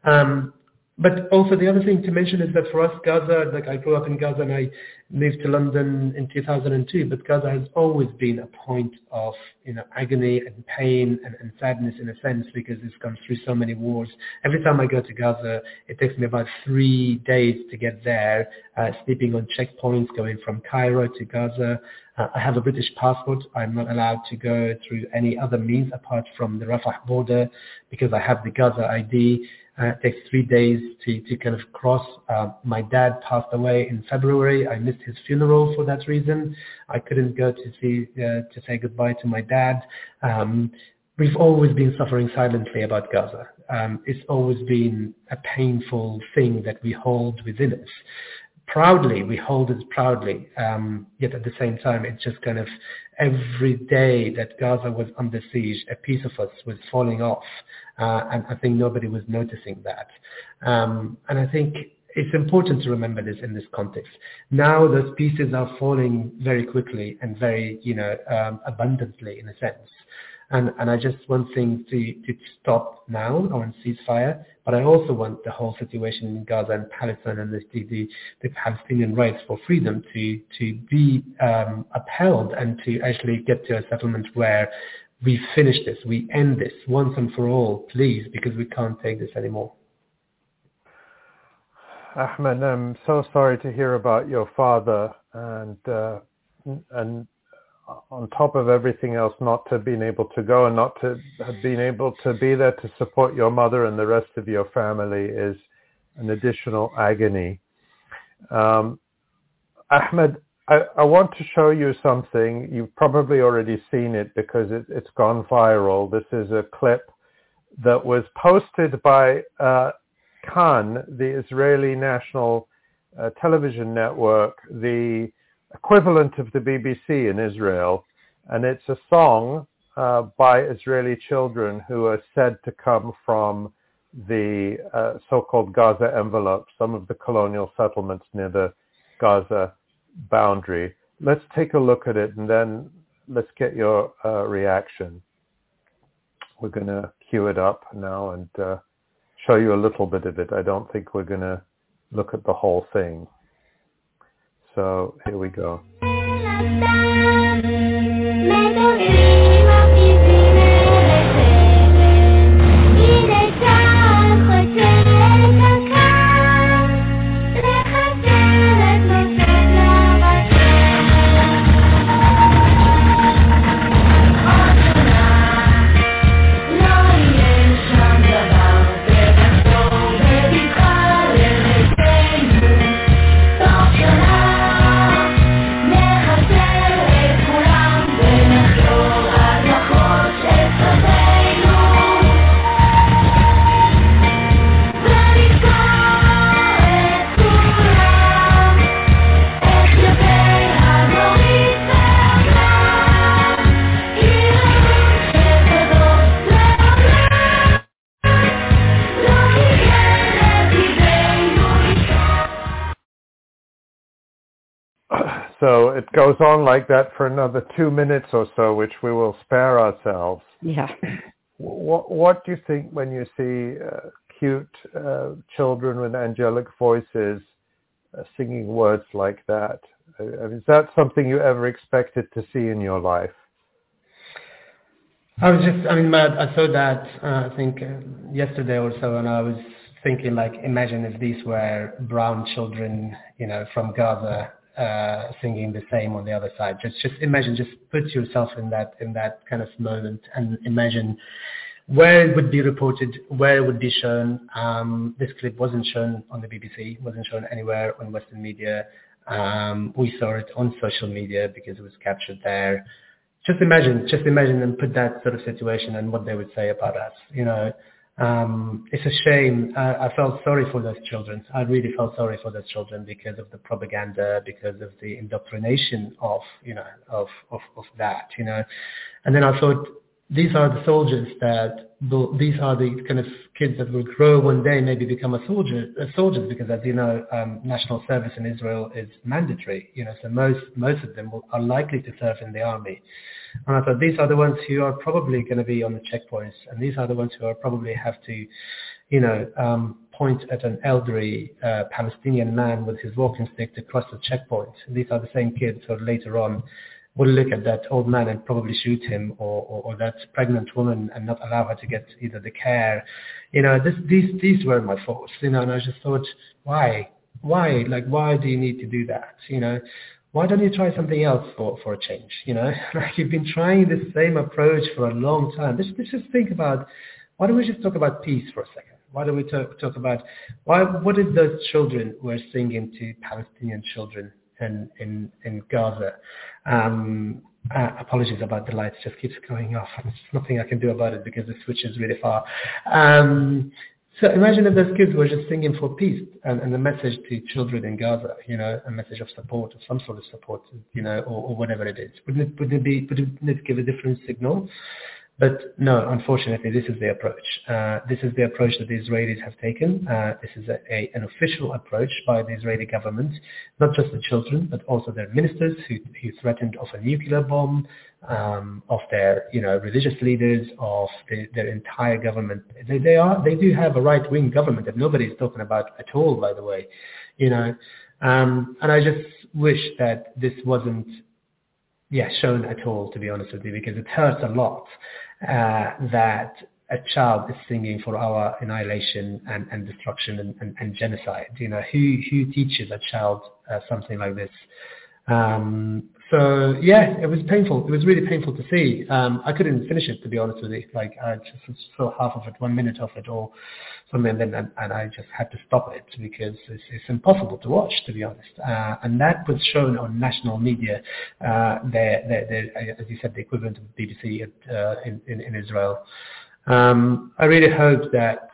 Um, but also the other thing to mention is that for us, Gaza, like I grew up in Gaza and I moved to London in 2002, but Gaza has always been a point of, you know, agony and pain and, and sadness in a sense because it's gone through so many wars. Every time I go to Gaza, it takes me about three days to get there, uh, sleeping on checkpoints, going from Cairo to Gaza. Uh, I have a British passport. I'm not allowed to go through any other means apart from the Rafah border because I have the Gaza ID. Uh, it takes three days to, to kind of cross. Uh, my dad passed away in February. I missed his funeral for that reason. I couldn't go to see uh, to say goodbye to my dad. Um, we've always been suffering silently about Gaza. Um, it's always been a painful thing that we hold within us. Proudly, we hold it proudly. Um, yet at the same time, it's just kind of every day that Gaza was under siege, a piece of us was falling off. Uh, and I think nobody was noticing that. Um, and I think it's important to remember this in this context. Now those pieces are falling very quickly and very, you know, um, abundantly in a sense. And, and I just want things to, to stop now. I want ceasefire, but I also want the whole situation in Gaza and Palestine and the, the, the Palestinian rights for freedom to, to be um, upheld and to actually get to a settlement where we finish this, we end this once and for all, please, because we can't take this anymore. Ahmed, I'm so sorry to hear about your father and uh, and on top of everything else, not to being able to go and not to have been able to be there to support your mother and the rest of your family is an additional agony. Um, Ahmed, I, I, want to show you something. You've probably already seen it because it, has gone viral. This is a clip that was posted by uh, Kan, the Israeli national uh, television network, the equivalent of the BBC in Israel, and it's a song uh, by Israeli children who are said to come from the uh, so-called Gaza envelope, some of the colonial settlements near the Gaza boundary. Let's take a look at it and then let's get your uh, reaction. We're going to cue it up now and uh, show you a little bit of it. I don't think we're going to look at the whole thing. So here we go. It goes on like that for another two minutes or so, which we will spare ourselves. Yeah. What, what do you think when you see uh, cute uh, children with angelic voices uh, singing words like that? Uh, that something you ever expected to see in your life? I was just, I mean, I saw that, uh, I think, uh, yesterday or so, and I was thinking, like, imagine if these were brown children, you know, from Gaza uh, singing the same on the other side. Just just imagine, just put yourself in that in that kind of moment and imagine where it would be reported, where it would be shown. Um, this clip wasn't shown on the BBC, wasn't shown anywhere on Western media. Um, we saw it on social media because it was captured there. Just imagine, just imagine and put that sort of situation and what they would say about us. You know, um, it's a shame. I, I felt sorry for those children. I really felt sorry for those children because of the propaganda, because of the indoctrination of, you know, of, of, of that, you know. And then I thought, these are the soldiers that these are the kind of kids that will grow one day, maybe become a soldier, a soldiers, because as you know, um, national service in Israel is mandatory. You know, so most most of them will, are likely to serve in the army. And I thought these are the ones who are probably going to be on the checkpoints, and these are the ones who are probably have to, you know, um, point at an elderly uh, Palestinian man with his walking stick to cross the checkpoint. These are the same kids who later on will look at that old man and probably shoot him or, or, or that pregnant woman and not allow her to get either the care. You know, this, these, these were my thoughts, you know, and I just thought, why? Why? Like, why do you need to do that? You know, why don't you try something else for, for a change? You know, like you've been trying the same approach for a long time. Let's, let's just think about, why don't we just talk about peace for a second? Why don't we talk, talk about, why, what did those children were singing to Palestinian children in, in, in Gaza? Um, uh, apologies about the lights, just keeps going off. There's nothing I can do about it because the switch is really far. Um, so imagine if those kids were just singing for peace and, and a message to children in Gaza, you know, a message of support, of some sort of support, you know, or, or whatever it is. Wouldn't it, wouldn't it be, wouldn't it give a different signal? But no, unfortunately, this is the approach. Uh, this is the approach that the Israelis have taken. Uh, this is a, a, an official approach by the Israeli government, not just the children, but also their ministers who, who threatened of a nuclear bomb, um, of their, you know, religious leaders, of the, their entire government. They, they are, they do have a right-wing government that nobody is talking about at all, by the way, you know. Um, and I just wish that this wasn't yeah, shown at all, to be honest with you, because it hurts a lot that a child is singing for our annihilation and, and destruction and, and, and, genocide. You know, who who teaches a child uh, something like this? Um, so yeah, it was painful. It was really painful to see. Um, I couldn't finish it to be honest with you. Like I just saw half of it, one minute of it, or something, and then and, I just had to stop it because it's, it's impossible to watch, to be honest. Uh, and that was shown on national media. Uh, they're, they're, as you said, the equivalent of BBC uh, in, in, in Israel. Um, I really hope that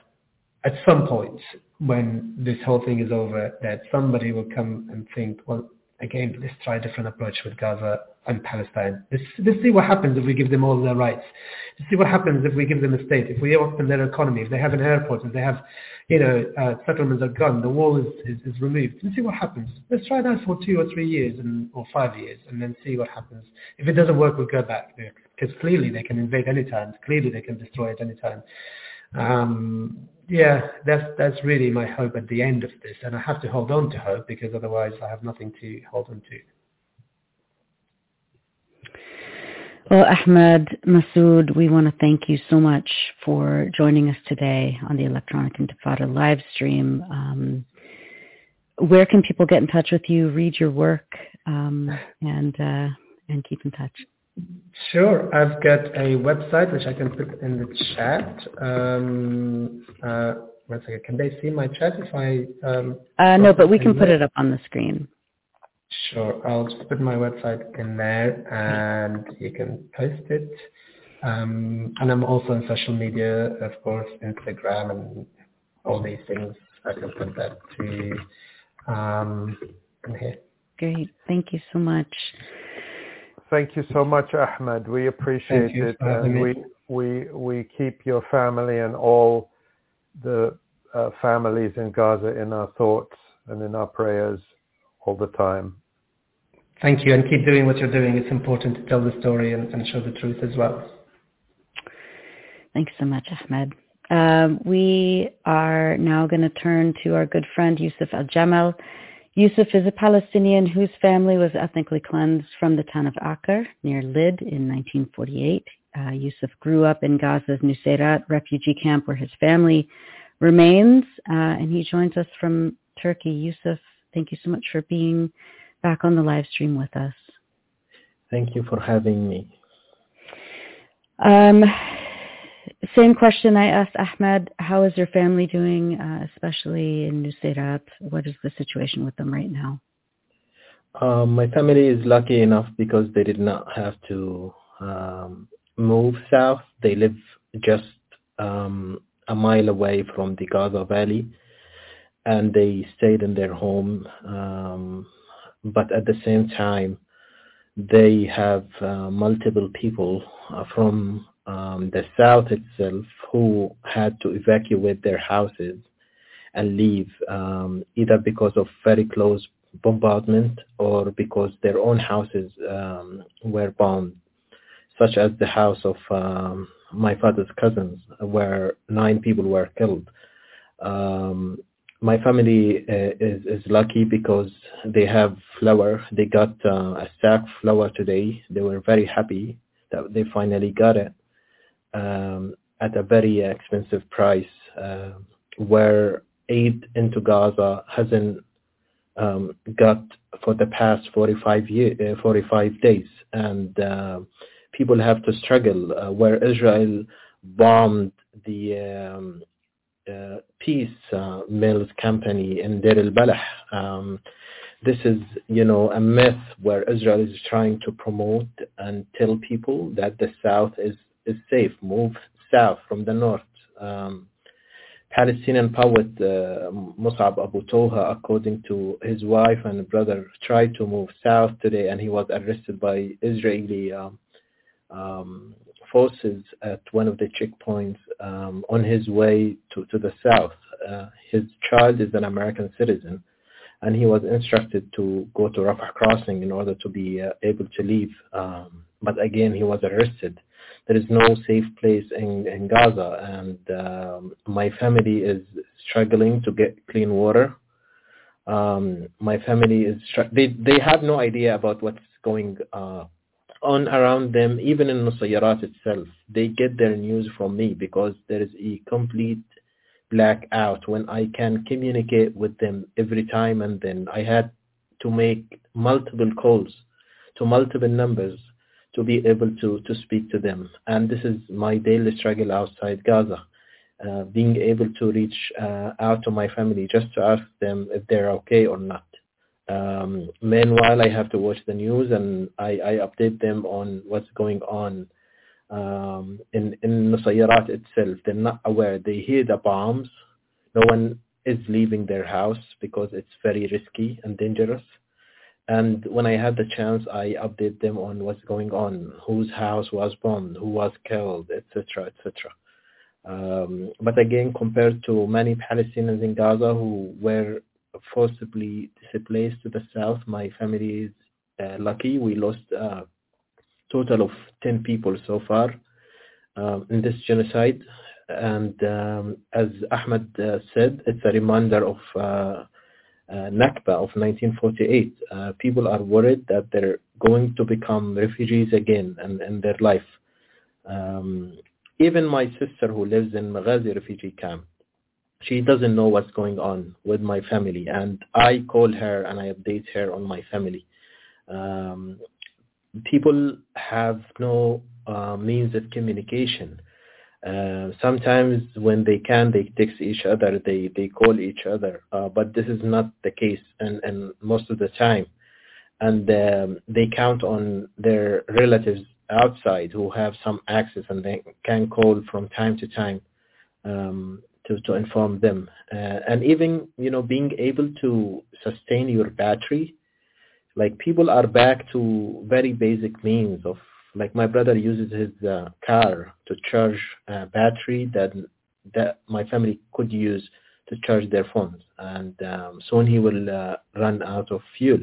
at some point when this whole thing is over, that somebody will come and think, well, again, let's try a different approach with Gaza and Palestine. Let's, let's see what happens if we give them all their rights. Let's see what happens if we give them a state, if we open their economy, if they have an airport, if they have, you know, uh, settlements are gone, the wall is, is, is removed. Let's see what happens. Let's try that for two or three years and, or five years and then see what happens. If it doesn't work, we'll go back because clearly they can invade anytime. Clearly they can destroy it anytime. Um, yeah, that's that's really my hope at the end of this, and I have to hold on to hope because otherwise I have nothing to hold on to. Well, Ahmed Masoud, we want to thank you so much for joining us today on the Electronic Intifada live stream. Um, where can people get in touch with you, read your work, um, and uh, and keep in touch? Sure. I've got a website which I can put in the chat. Um, uh, one second. Can they see my chat if I? Um, uh, no, but we can put it up on the screen. Sure. I'll just put my website in there and you can post it. Um, and I'm also on social media, of course, Instagram and all these things. I can put that to um, in here. Great. Thank you so much. Thank you so much, Ahmed. We appreciate it, and we we we keep your family and all the uh, families in Gaza in our thoughts and in our prayers all the time. Thank you, and keep doing what you're doing. It's important to tell the story and, and show the truth as well. Thanks so much, Ahmed. Um, we are now going to turn to our good friend Yusuf Al-Jamal. Yusuf is a Palestinian whose family was ethnically cleansed from the town of Acre near Lydd in 1948. Uh, Yusuf grew up in Gaza's Nuseirat refugee camp where his family remains, uh, and he joins us from Turkey. Yusuf, thank you so much for being back on the live stream with us. Thank you for having me. Um, same question I asked Ahmed. How is your family doing, uh, especially in Nuseirat? What is the situation with them right now? Um, my family is lucky enough because they did not have to um, move south. They live just um, a mile away from the Gaza Valley, and they stayed in their home. Um, but at the same time, they have uh, multiple people uh, from um, the south itself who had to evacuate their houses and leave um, either because of very close bombardment or because their own houses um, were bombed, such as the house of um, my father's cousins, where nine people were killed. Um, my family uh, is is lucky because they have flour. They got uh, a sack of flour today. They were very happy that they finally got it um, at a very expensive price. Uh, where aid into Gaza hasn't um, got for the past 45 year, uh, 45 days, and uh, people have to struggle. Uh, where Israel bombed the um, uh, peace uh, mills company in Deir al-Balah. Um, this is, you know, a myth where Israel is trying to promote and tell people that the south is, is safe. Move south from the north. Um, Palestinian poet uh, Musab Abu Toha, according to his wife and brother, tried to move south today and he was arrested by Israeli um, um, forces at one of the checkpoints um, on his way to, to the south. Uh, his child is an American citizen, and he was instructed to go to Rafah crossing in order to be uh, able to leave. Um, but again, he was arrested. There is no safe place in, in Gaza, and um, my family is struggling to get clean water. Um, my family is they they have no idea about what's going uh, on around them, even in Nuseirat itself. They get their news from me because there is a complete blackout when I can communicate with them every time and then I had to make multiple calls to multiple numbers to be able to, to speak to them. And this is my daily struggle outside Gaza, uh, being able to reach uh, out to my family just to ask them if they're okay or not. Um, meanwhile, I have to watch the news and I, I update them on what's going on um, in in Nuseirat itself. They're not aware. They hear the bombs. No one is leaving their house because it's very risky and dangerous. And when I had the chance, I update them on what's going on, whose house was bombed, who was killed, etc., etc. Um, but again, compared to many Palestinians in Gaza who were forcibly displaced to the south. My family is uh, lucky. We lost a total of 10 people so far um, in this genocide. And um, as Ahmed uh, said, it's a reminder of uh, uh, Nakba of 1948. Uh, people are worried that they're going to become refugees again in, in their life. Um, even my sister who lives in Maghazi refugee camp, she doesn't know what's going on with my family and I call her and I update her on my family. Um, people have no uh, means of communication. Uh, sometimes when they can, they text each other, they, they call each other, uh, but this is not the case and, and most of the time. And um, they count on their relatives outside who have some access and they can call from time to time. Um, to, to inform them. Uh, and even, you know, being able to sustain your battery, like people are back to very basic means of, like my brother uses his uh, car to charge a battery that, that my family could use to charge their phones. And um, soon he will uh, run out of fuel.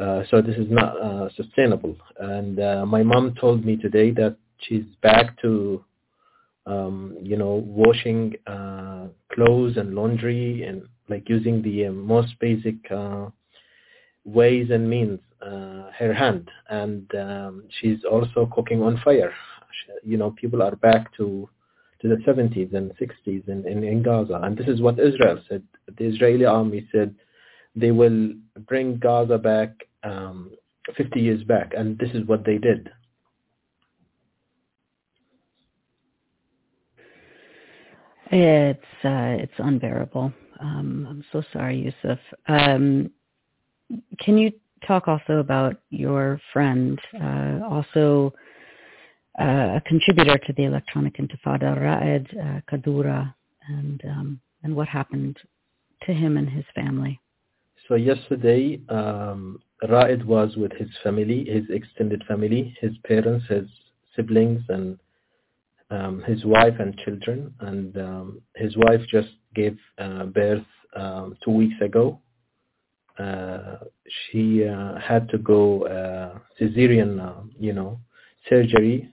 Uh, so this is not uh, sustainable. And uh, my mom told me today that she's back to um, you know, washing uh, clothes and laundry and like using the uh, most basic uh, ways and means, uh, her hand. And um, she's also cooking on fire. You know, people are back to to the 70s and 60s in, in, in Gaza. And this is what Israel said. The Israeli army said they will bring Gaza back um, 50 years back. And this is what they did. It's uh, it's unbearable. Um, I'm so sorry, Yusuf. Um, can you talk also about your friend, uh, also uh, a contributor to the Electronic Intifada, Raed uh, Kadura, and um, and what happened to him and his family? So yesterday, um, Raed was with his family, his extended family, his parents, his siblings, and um, his wife and children, and um, his wife just gave uh, birth um, two weeks ago. Uh, she uh, had to go uh, cesarean, you know, surgery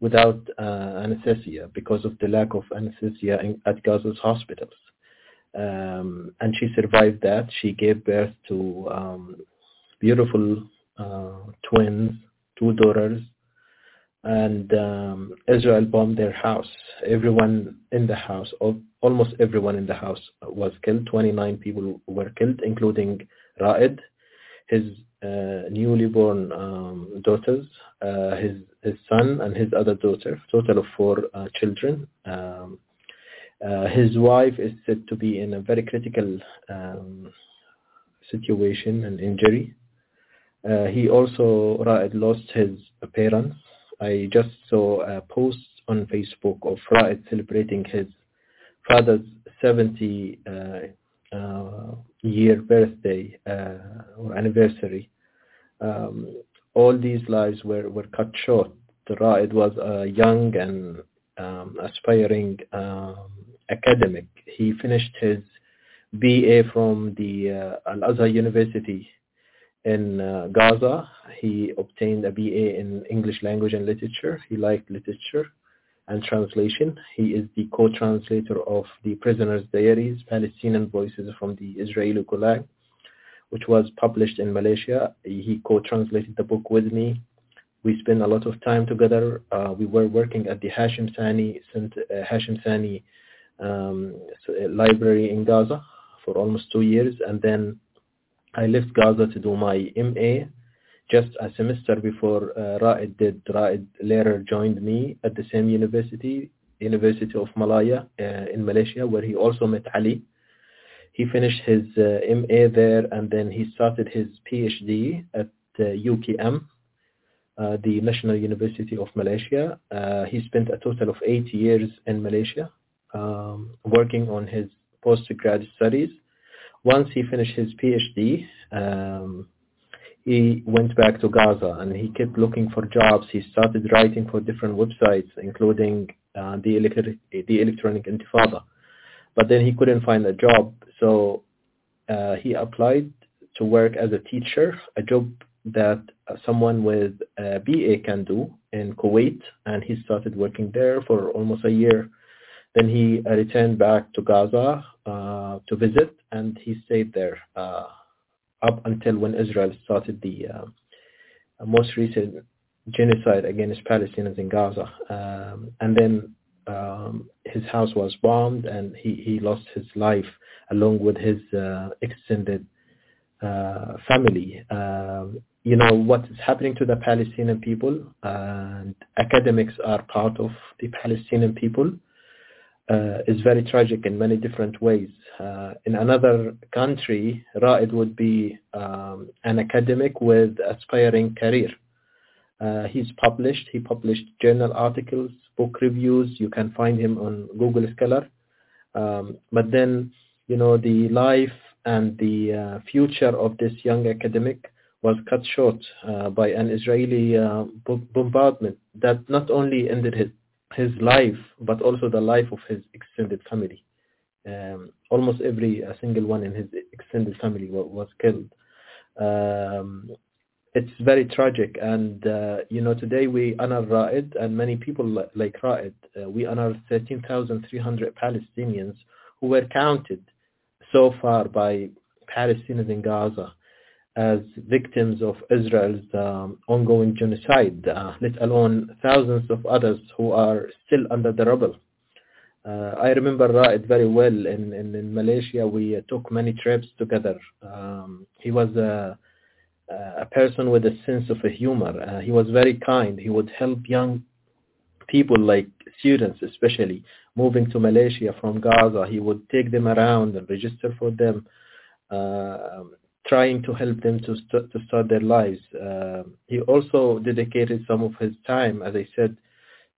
without anesthesia because of the lack of anesthesia in, at Gaza's hospitals. um, and she survived that. She gave birth to um, beautiful twins, two daughters, and um, Israel bombed their house. Everyone in the house, almost everyone in the house was killed. 29 people were killed, including Ra'id, his uh, newly born um, daughters, uh, his his son, and his other daughter. Total of four uh, children. Um, uh, his wife is said to be in a very critical um, situation and injury. Uh, he also Ra'id lost his parents I just saw a post on Facebook of Raed celebrating his father's 70 uh, uh, year birthday uh, or anniversary. Um, all these lives were, were cut short. The Ra'id was a young and um, aspiring um, academic. He finished his BA from the uh, Al-Azhar University in uh, Gaza. He obtained a BA in English language and literature. He liked literature and translation. He is the co-translator of the Prisoner's Diaries, Palestinian Voices from the Israeli Gulag, which was published in Malaysia. He co-translated the book with me. We spent a lot of time together. Uh, we were working at the Hashim Sani, uh, Hashim Thani um, library in Gaza for almost two years, and then I left Gaza to do my MA just a semester before uh, Ra'id did. Ra'id later joined me at the same university, University of Malaya uh, in Malaysia, where he also met Ali. He finished his uh, MA there and then he started his PhD at uh, UKM, uh, the National University of Malaysia. Uh, he spent a total of eight years in Malaysia um, working on his postgraduate studies once he finished his PhD, um, he went back to Gaza and he kept looking for jobs. He started writing for different websites, including uh, the, electric, the Electronic Intifada. But then he couldn't find a job, so uh, he applied to work as a teacher, a job that uh, someone with a BA can do in Kuwait, and he started working there for almost a year. Then he returned back to Gaza uh, to visit, and he stayed there uh, up until when Israel started the uh, most recent genocide against Palestinians in Gaza. Um, and then um, his house was bombed, and he, he lost his life along with his uh, extended uh, family. Um, you know what is happening to the Palestinian people, and academics are part of the Palestinian people is very tragic in many different ways. Uh, in another country, Ra'id would be um, an academic with aspiring career. Uh, he's published, he published journal articles, book reviews. You can find him on Google Scholar. Um, but then, you know, the life and the uh, future of this young academic was cut short uh, by an Israeli uh, bombardment that not only ended his his life, but also the life of his extended family. Um, almost every single one in his extended family was, was killed. Um, it's very tragic, and uh, you know today we honor Ra'id, and many people like Ra'id. Uh, we honor 13,300 Palestinians who were counted so far by Palestinians in Gaza as victims of Israel's um, ongoing genocide, uh, let alone thousands of others who are still under the rubble. Uh, I remember Ra'id very well. In, in, in Malaysia, we uh, took many trips together. Um, he was a, a person with a sense of humor. Uh, he was very kind. He would help young people like students especially moving to Malaysia from Gaza. He would take them around and register for them. Uh, trying to help them to, st- to start their lives. Uh, he also dedicated some of his time, as I said,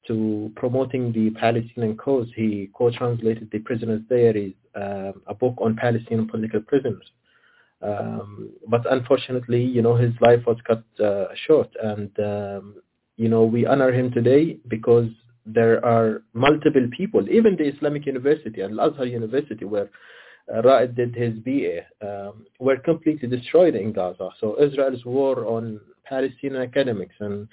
to promoting the Palestinian cause. He co-translated the Prisoner's Diaries, uh, a book on Palestinian political prisoners. Um, but unfortunately, you know, his life was cut uh, short, and um, you know, we honor him today because there are multiple people, even the Islamic University and Al-Azhar University, where Ra'id did his BA, um, were completely destroyed in Gaza. So Israel's war on Palestinian academics and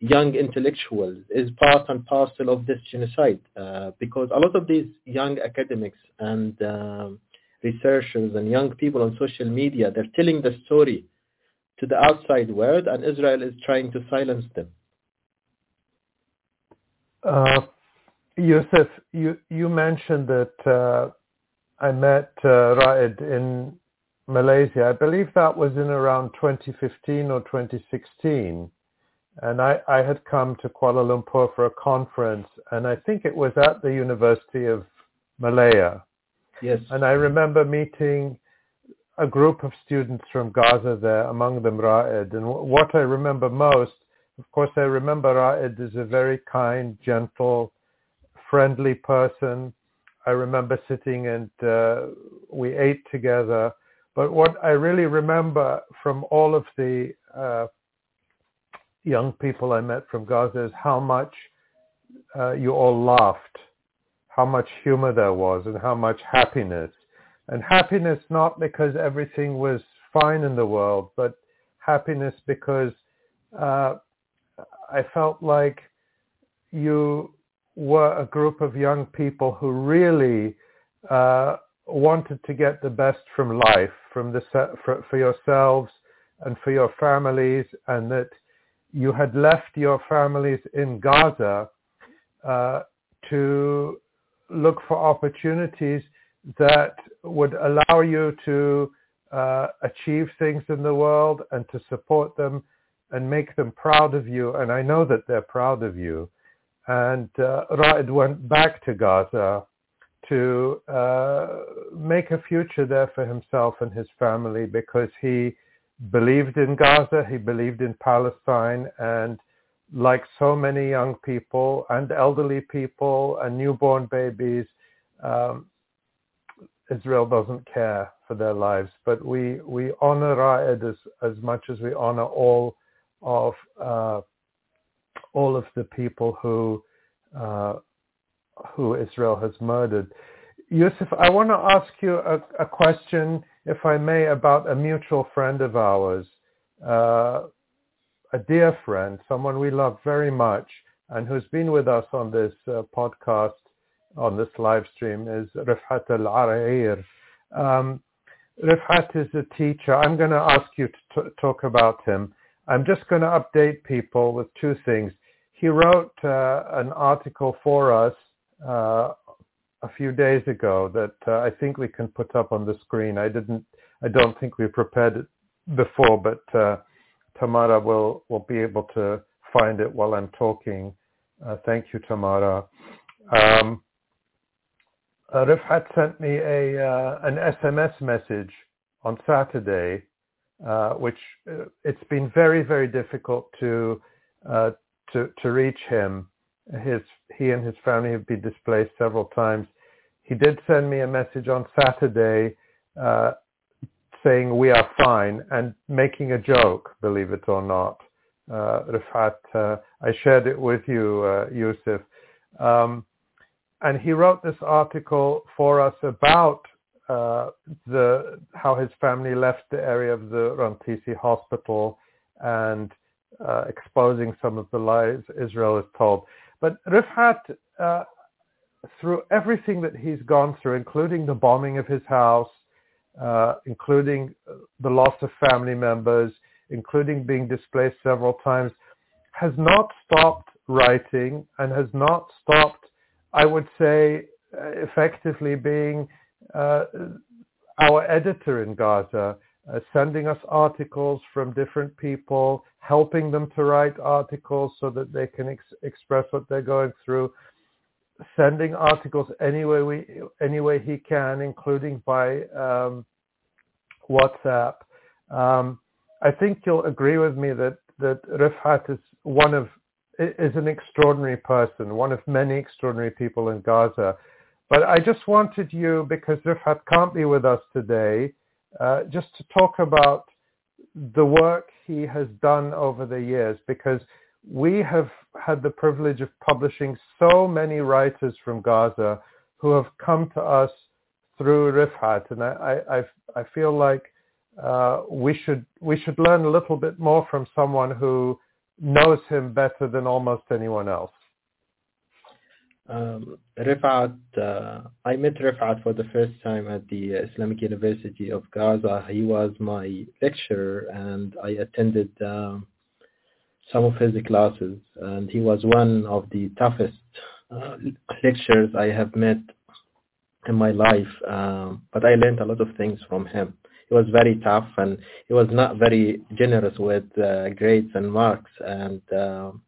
young intellectuals is part and parcel of this genocide uh, because a lot of these young academics and um, researchers and young people on social media. They're telling the story to the outside world, and Israel is trying to silence them. Uh, you, you mentioned that uh, I met uh, Raed in Malaysia. I believe that was in around 2015 or 2016. And I, I had come to Kuala Lumpur for a conference, and I think it was at the University of Malaya. Yes. And I remember meeting a group of students from Gaza there, among them Raed. And w- what I remember most, of course, I remember Raed is a very kind, gentle, friendly person. I remember sitting and uh, we ate together. But what I really remember from all of the uh, young people I met from Gaza is how much uh, you all laughed, how much humor there was, and how much happiness. And happiness not because everything was fine in the world, but happiness because uh, I felt like you were a group of young people who really uh, wanted to get the best from life, from the for, for yourselves and for your families, and that you had left your families in Gaza uh, to look for opportunities that would allow you to uh, achieve things in the world and to support them and make them proud of you. And I know that they're proud of you. And uh, Raed went back to Gaza to uh, make a future there for himself and his family because he believed in Gaza, he believed in Palestine, and like so many young people and elderly people and newborn babies, um, Israel doesn't care for their lives. But we, we honor Raed as, as much as we honor all of uh, all of the people who uh, who Israel has murdered. Yusuf, I want to ask you a, a, question, if I may, about a mutual friend of ours, uh, a dear friend, someone we love very much, and who's been with us on this uh, podcast, on this live stream, is Rifat Alareer. Um, Rifat is a teacher. I'm going to ask you to t- talk about him. I'm just going to update people with two things. He wrote uh, an article for us uh, a few days ago that uh, I think we can put up on the screen. I didn't, I don't think we prepared it before, but uh, Tamara will will be able to find it while I'm talking. Uh, thank you, Tamara. Um, uh, Rifat sent me a uh, an SMS message on Saturday, uh, which uh, it's been very very difficult to to to reach him his he and his family have been displaced several times. He did send me a message on Saturday uh, saying we are fine and making a joke, believe it or not. Uh, Rifat, uh, I shared it with you, uh, Yusuf. Um, and he wrote this article for us about uh, the how his family left the area of the Rantisi hospital and uh, exposing some of the lies Israel has told. But Rifat, uh, through everything that he's gone through, including the bombing of his house, uh, including the loss of family members, including being displaced several times, has not stopped writing and has not stopped, I would say, effectively being uh, our editor in Gaza, uh, sending us articles from different people, helping them to write articles so that they can ex- express what they're going through, sending articles any way we any way he can, including by um, WhatsApp. Um, I think you'll agree with me that that Rifat is one of is an extraordinary person, one of many extraordinary people in Gaza. But I just wanted you, because Rifat can't be with us today, uh, just to talk about the work he has done over the years because we have had the privilege of publishing so many writers from Gaza who have come to us through Rifat, and I, I, I feel like uh, we should we should learn a little bit more from someone who knows him better than almost anyone else. Um, Rifat, uh, I met Rifat for the first time at the Islamic University of Gaza. He was my lecturer and I attended um, some of his classes and he was one of the toughest uh, lecturers I have met in my life. Um, but I learned a lot of things from him. He was very tough and he was not very generous with uh, grades and marks and um,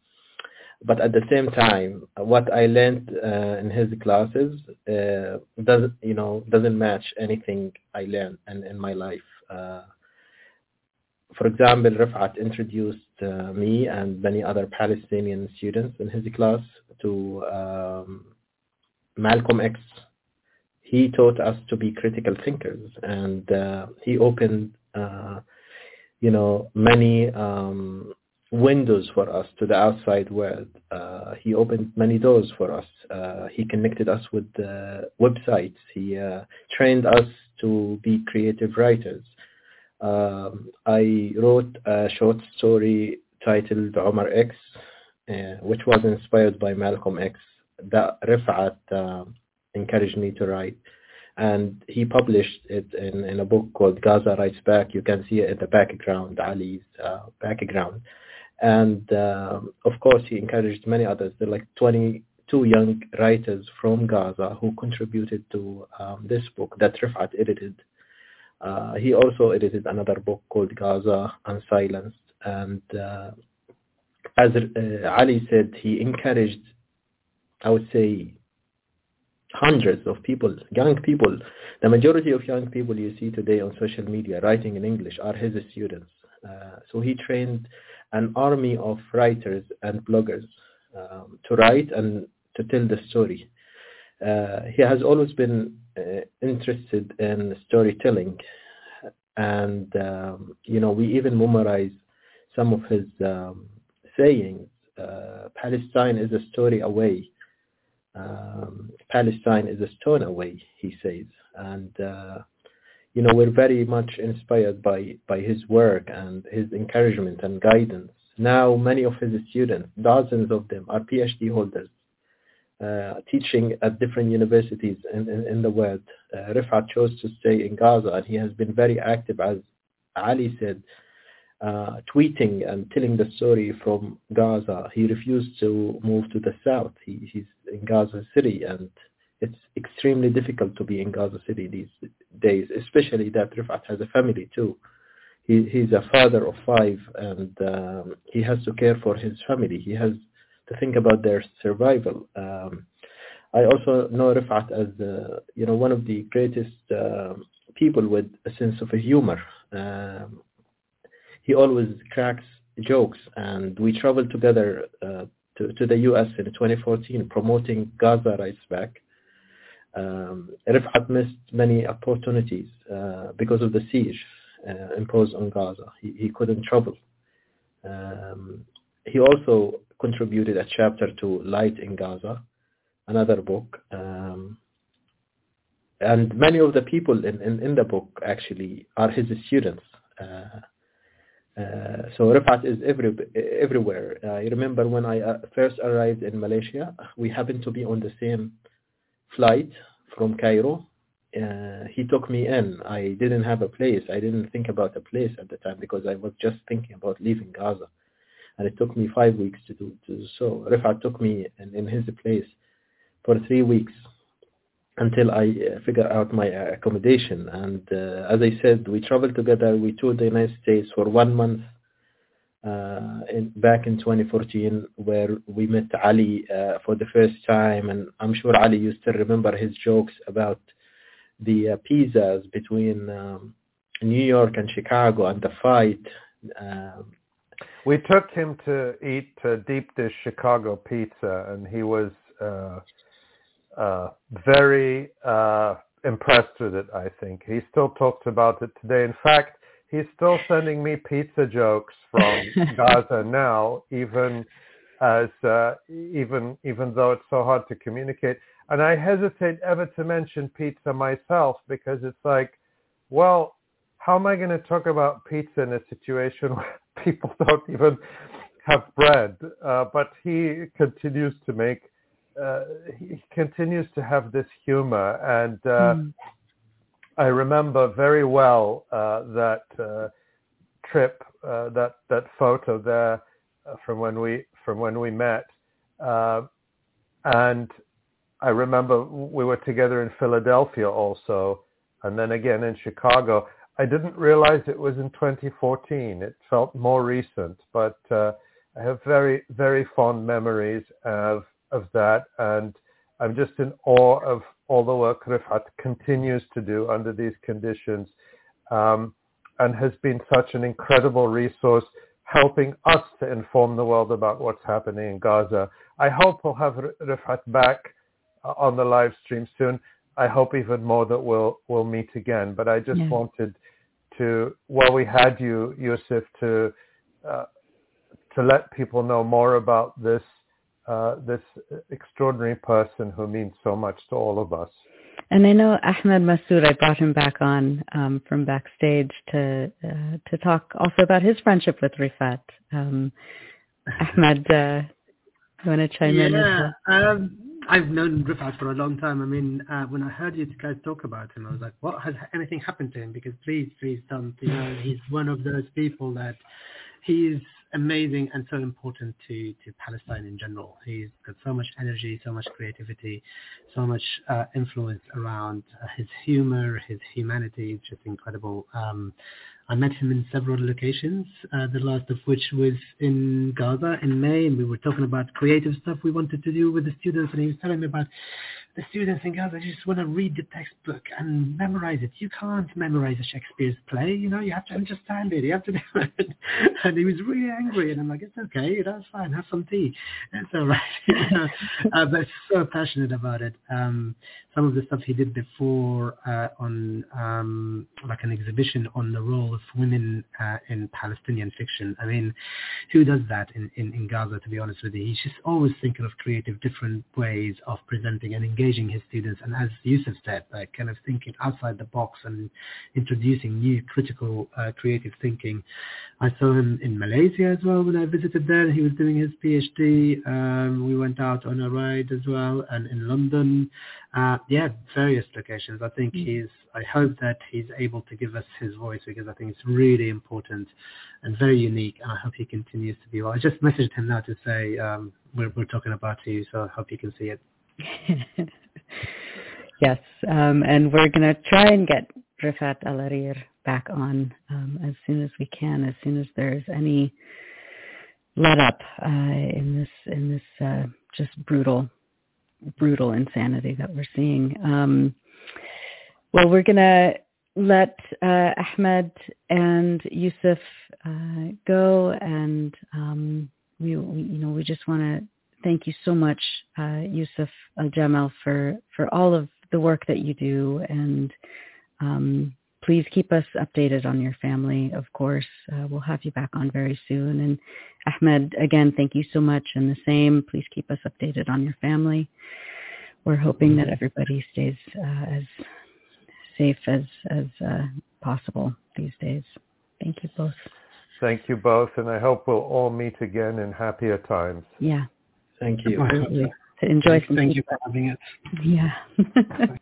but at the same time, what I learned uh, in his classes uh, doesn't, you know, doesn't match anything I learned in, in my life. Uh, for example, Rifat introduced uh, me and many other Palestinian students in his class to um, Malcolm X. He taught us to be critical thinkers, and uh, he opened, uh, you know, many um, windows for us to the outside world. Uh, he opened many doors for us. Uh, he connected us with websites. He uh, trained us to be creative writers. Um, I wrote a short story titled Omar X, uh, which was inspired by Malcolm X that Rifat uh, encouraged me to write. And he published it in, in a book called Gaza Writes Back. You can see it in the background, Ali's background and uh, of course he encouraged many others. There are like 22 young writers from Gaza who contributed to um, this book that Rifat edited. Uh, he also edited another book called Gaza Unsilenced, and uh, as uh, Ali said, he encouraged, I would say, hundreds of people, young people. The majority of young people you see today on social media writing in English are his students. Uh, so he trained an army of writers and bloggers um, to write and to tell the story. Uh, he has always been uh, interested in storytelling, and um, you know we even memorize some of his um, sayings. Uh, Palestine is a story away. Um, Palestine is a stone away, he says, and uh, you know, we're very much inspired by, by his work and his encouragement and guidance. Now, many of his students, dozens of them, are PhD holders, uh, teaching at different universities in, in, in the world. Uh, Rifat chose to stay in Gaza, and he has been very active, as Ali said, uh, tweeting and telling the story from Gaza. He refused to move to the south. He, he's in Gaza City, and it's extremely difficult to be in Gaza City these days, especially that Rifat has a family too. He, he's a father of five and um, he has to care for his family. He has to think about their survival. Um, I also know Rifat as uh, you know one of the greatest uh, people with a sense of humor. Um, he always cracks jokes, and we traveled together uh, to, to the U.S. in 2014 promoting Gaza Writes Back um, Rifat missed many opportunities uh, because of the siege uh, imposed on Gaza. He, he couldn't travel. Um, he also contributed a chapter to Light in Gaza, another book. Um, and many of the people in, in, in, the book actually are his students. Uh, uh, so Rifat is every, everywhere. I remember when I uh, first arrived in Malaysia, we happened to be on the same flight from Cairo. Uh, he took me in. I didn't have a place. I didn't think about a place at the time because I was just thinking about leaving Gaza. And it took me five weeks to do, to so. Rifat took me in, in his place for three weeks until I uh, figure out my accommodation. And uh, as I said, we traveled together. We toured the United States for one month uh, in, back in 2014 where we met Ali uh, for the first time and I'm sure Ali you still remember his jokes about the uh, pizzas between um, New York and Chicago and the fight. Um, we took him to eat uh, deep dish Chicago pizza and he was uh, uh, very uh impressed with it, I think. He still talks about it today. In fact, he's still sending me pizza jokes from Gaza now, even as uh, even even though it's so hard to communicate. And I hesitate ever to mention pizza myself because it's like, well, how am I going to talk about pizza in a situation where people don't even have bread? Uh, but he continues to make uh, he continues to have this humor, and uh, mm. I remember very well uh, that uh, trip, uh, that that photo there uh, from when we from when we met, and I remember we were together in Philadelphia also, and then again in Chicago. I didn't realize it was in 2014. It felt more recent, but uh, I have very, very fond memories of of that, and I'm just in awe of all the work Rifat continues to do under these conditions, um, and has been such an incredible resource helping us to inform the world about what's happening in Gaza. I hope we'll have Rifat back uh, on the live stream soon. I hope even more that we'll we'll meet again. But I just yeah. wanted to, while we had you, Yusuf, to uh, to let people know more about this uh, this extraordinary person who means so much to all of us. And I know Ahmed Masoud, I brought him back on um, from backstage to uh, to talk also about his friendship with Rifat. Um, Ahmed, uh, you want to chime yeah, in? Yeah, um, I've known Rifat for a long time. I mean, uh, when I heard you guys talk about him, I was like, what has anything happened to him? Because please, please don't. You know, he's one of those people that he's amazing and so important to, to Palestine in general. He's got so much energy, so much creativity, so much uh, influence around uh, his humor, his humanity. It's just incredible. Um, I met him in several locations, uh, the last of which was in Gaza in May, and we were talking about creative stuff we wanted to do with the students, and he was telling me about the students in Gaza just want to read the textbook and memorize it. You can't memorize a Shakespeare's play, you know, you have to understand it, you have to do it. And he was really angry, and I'm like, it's okay, that's fine, have some tea. It's all right. uh, but so passionate about it. Um, some of the stuff he did before uh, on um, like an exhibition on the role of women uh, in Palestinian fiction. I mean, who does that in, in, in Gaza, to be honest with you? He's just always thinking of creative, different ways of presenting and engaging engaging his students and as Yusuf said, like kind of thinking outside the box and introducing new critical uh, creative thinking. I saw him in Malaysia as well when I visited there. He was doing his PhD. Um, we went out on a ride as well and in London. Uh, yeah, various locations. I think mm. he's, I hope that he's able to give us his voice because I think it's really important and very unique and I hope he continues to be well. I just messaged him now to say um, we're, we're talking about you so I hope you can see it. yes, um, and we're going to try and get Rifat Alareer back on um, as soon as we can, as soon as there's any let up uh, in this in this uh, just brutal brutal insanity that we're seeing. Um, well, we're going to let uh, Ahmed and Yusuf uh, go, and um, we, we, you know we just want to thank you so much, uh, Yusuf Al-Jamal, for, for all of the work that you do. And um, please keep us updated on your family, of course. Uh, we'll have you back on very soon. And Ahmed, again, thank you so much. And the same, please keep us updated on your family. We're hoping that everybody stays uh, as safe as, as uh, possible these days. Thank you both. Thank you both, and I hope we'll all meet again in happier times. Yeah. Thank you. Absolutely. To enjoy some Thank you for having it. Yeah.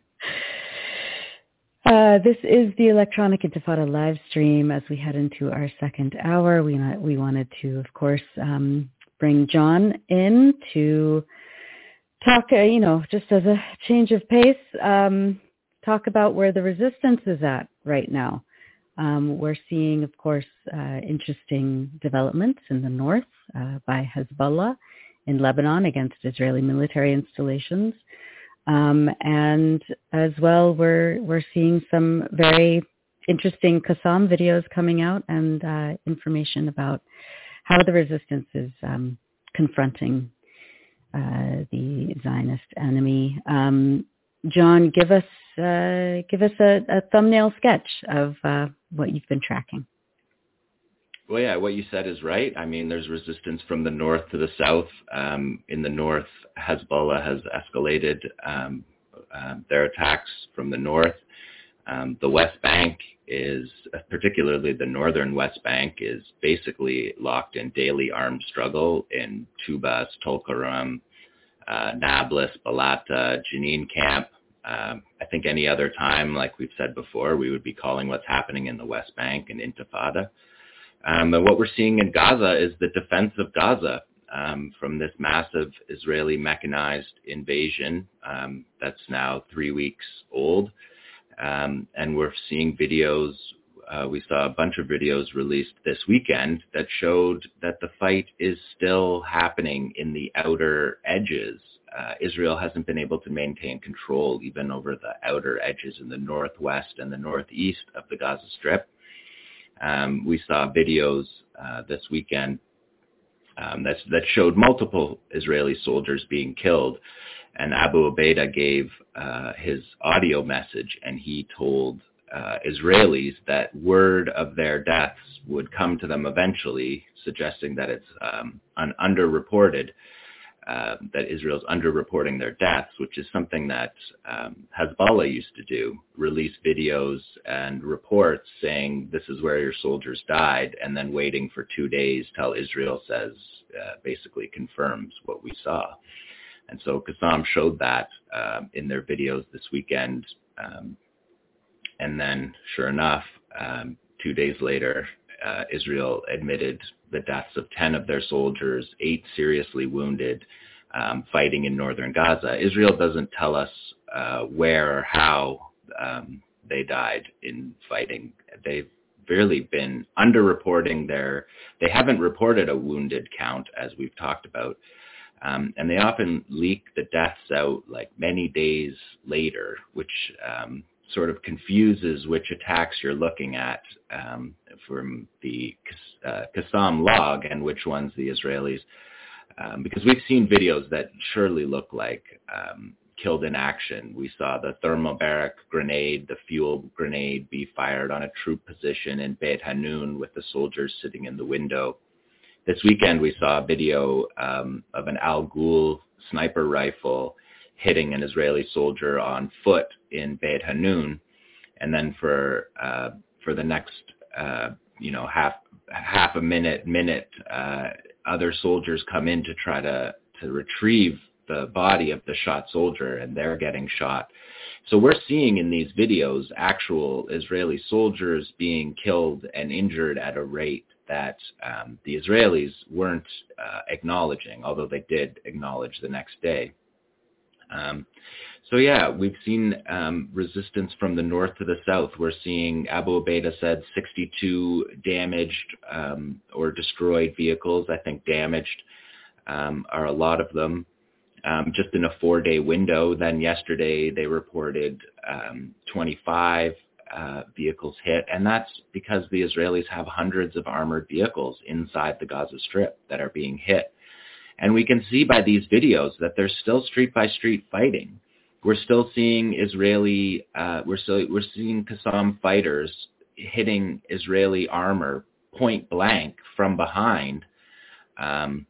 Uh, this is the Electronic Intifada live stream. As we head into our second hour, we we wanted to, of course, um, bring Jon in to talk. Uh, you know, just as a change of pace, um, talk about where the resistance is at right now. Um, we're seeing, of course, uh, interesting developments in the north uh, by Hezbollah in Lebanon against Israeli military installations. Um, and as well, we're, we're seeing some very interesting Qassam videos coming out and uh, information about how the resistance is um, confronting uh, the Zionist enemy. Um, Jon, give us uh, give us a, a, thumbnail sketch of uh, what you've been tracking. Well, yeah, what you said is right. I mean, there's resistance from the north to the south. Um, in the north, Hezbollah has escalated um, uh, their attacks from the north. Um, the West Bank is, particularly the northern West Bank, is basically locked in daily armed struggle in Tubas, Tulkarem, uh, Nablus, Balata, Jenin camp. Um, I think any other time, like we've said before, we would be calling what's happening in the West Bank an intifada. Um, and what we're seeing in Gaza is the defense of Gaza um, from this massive Israeli mechanized invasion um, that's now three weeks old. Um, and we're seeing videos. Uh, we saw a bunch of videos released this weekend that showed that the fight is still happening in the outer edges. Uh, Israel hasn't been able to maintain control even over the outer edges in the northwest and the northeast of the Gaza Strip. Um, we saw videos uh, this weekend um, that showed multiple Israeli soldiers being killed. And Abu Ubaidah gave uh, his audio message, and he told uh, Israelis that word of their deaths would come to them eventually, suggesting that it's um, un- underreported uh, that Israel's underreporting their deaths, which is something that um, Hezbollah used to do, release videos and reports saying this is where your soldiers died, and then waiting for two days till Israel says, uh, basically confirms what we saw. And so Qassam showed that uh, in their videos this weekend. Um, and then, sure enough, um, two days later, uh, Israel admitted the deaths of 10 of their soldiers, eight seriously wounded, um, fighting in northern Gaza. Israel doesn't tell us uh, where or how um, they died in fighting. They've really been underreporting their, they haven't reported a wounded count as we've talked about. Um, and they often leak the deaths out like many days later, which um, sort of confuses which attacks you're looking at um, from the uh, log and which ones the Israelis, um, because we've seen videos that surely look like um, killed in action. We saw the thermobaric grenade, the fuel grenade be fired on a troop position in Beit Hanun with the soldiers sitting in the window. This weekend we saw a video um, of an Al Ghul sniper rifle hitting an Israeli soldier on foot in Beit Hanun, and then for uh, for the next uh, you know half half a minute minute uh, other soldiers come in to try to to retrieve the body of the shot soldier and they're getting shot. So we're seeing in these videos actual Israeli soldiers being killed and injured at a rate that um, the Israelis weren't uh, acknowledging, although they did acknowledge the next day. Um, so yeah, we've seen um, resistance from the north to the south. We're seeing Abu Ubaidah said 62 damaged um, or destroyed vehicles. I think damaged um, are a lot of them. Um, just in a four-day window. Then yesterday they reported um, 25 uh, vehicles hit, and that's because the Israelis have hundreds of armored vehicles inside the Gaza Strip that are being hit. And we can see by these videos that there's still street by street fighting. We're still seeing Israeli, uh, we're still we're seeing Qassam fighters hitting Israeli armor point blank from behind, um,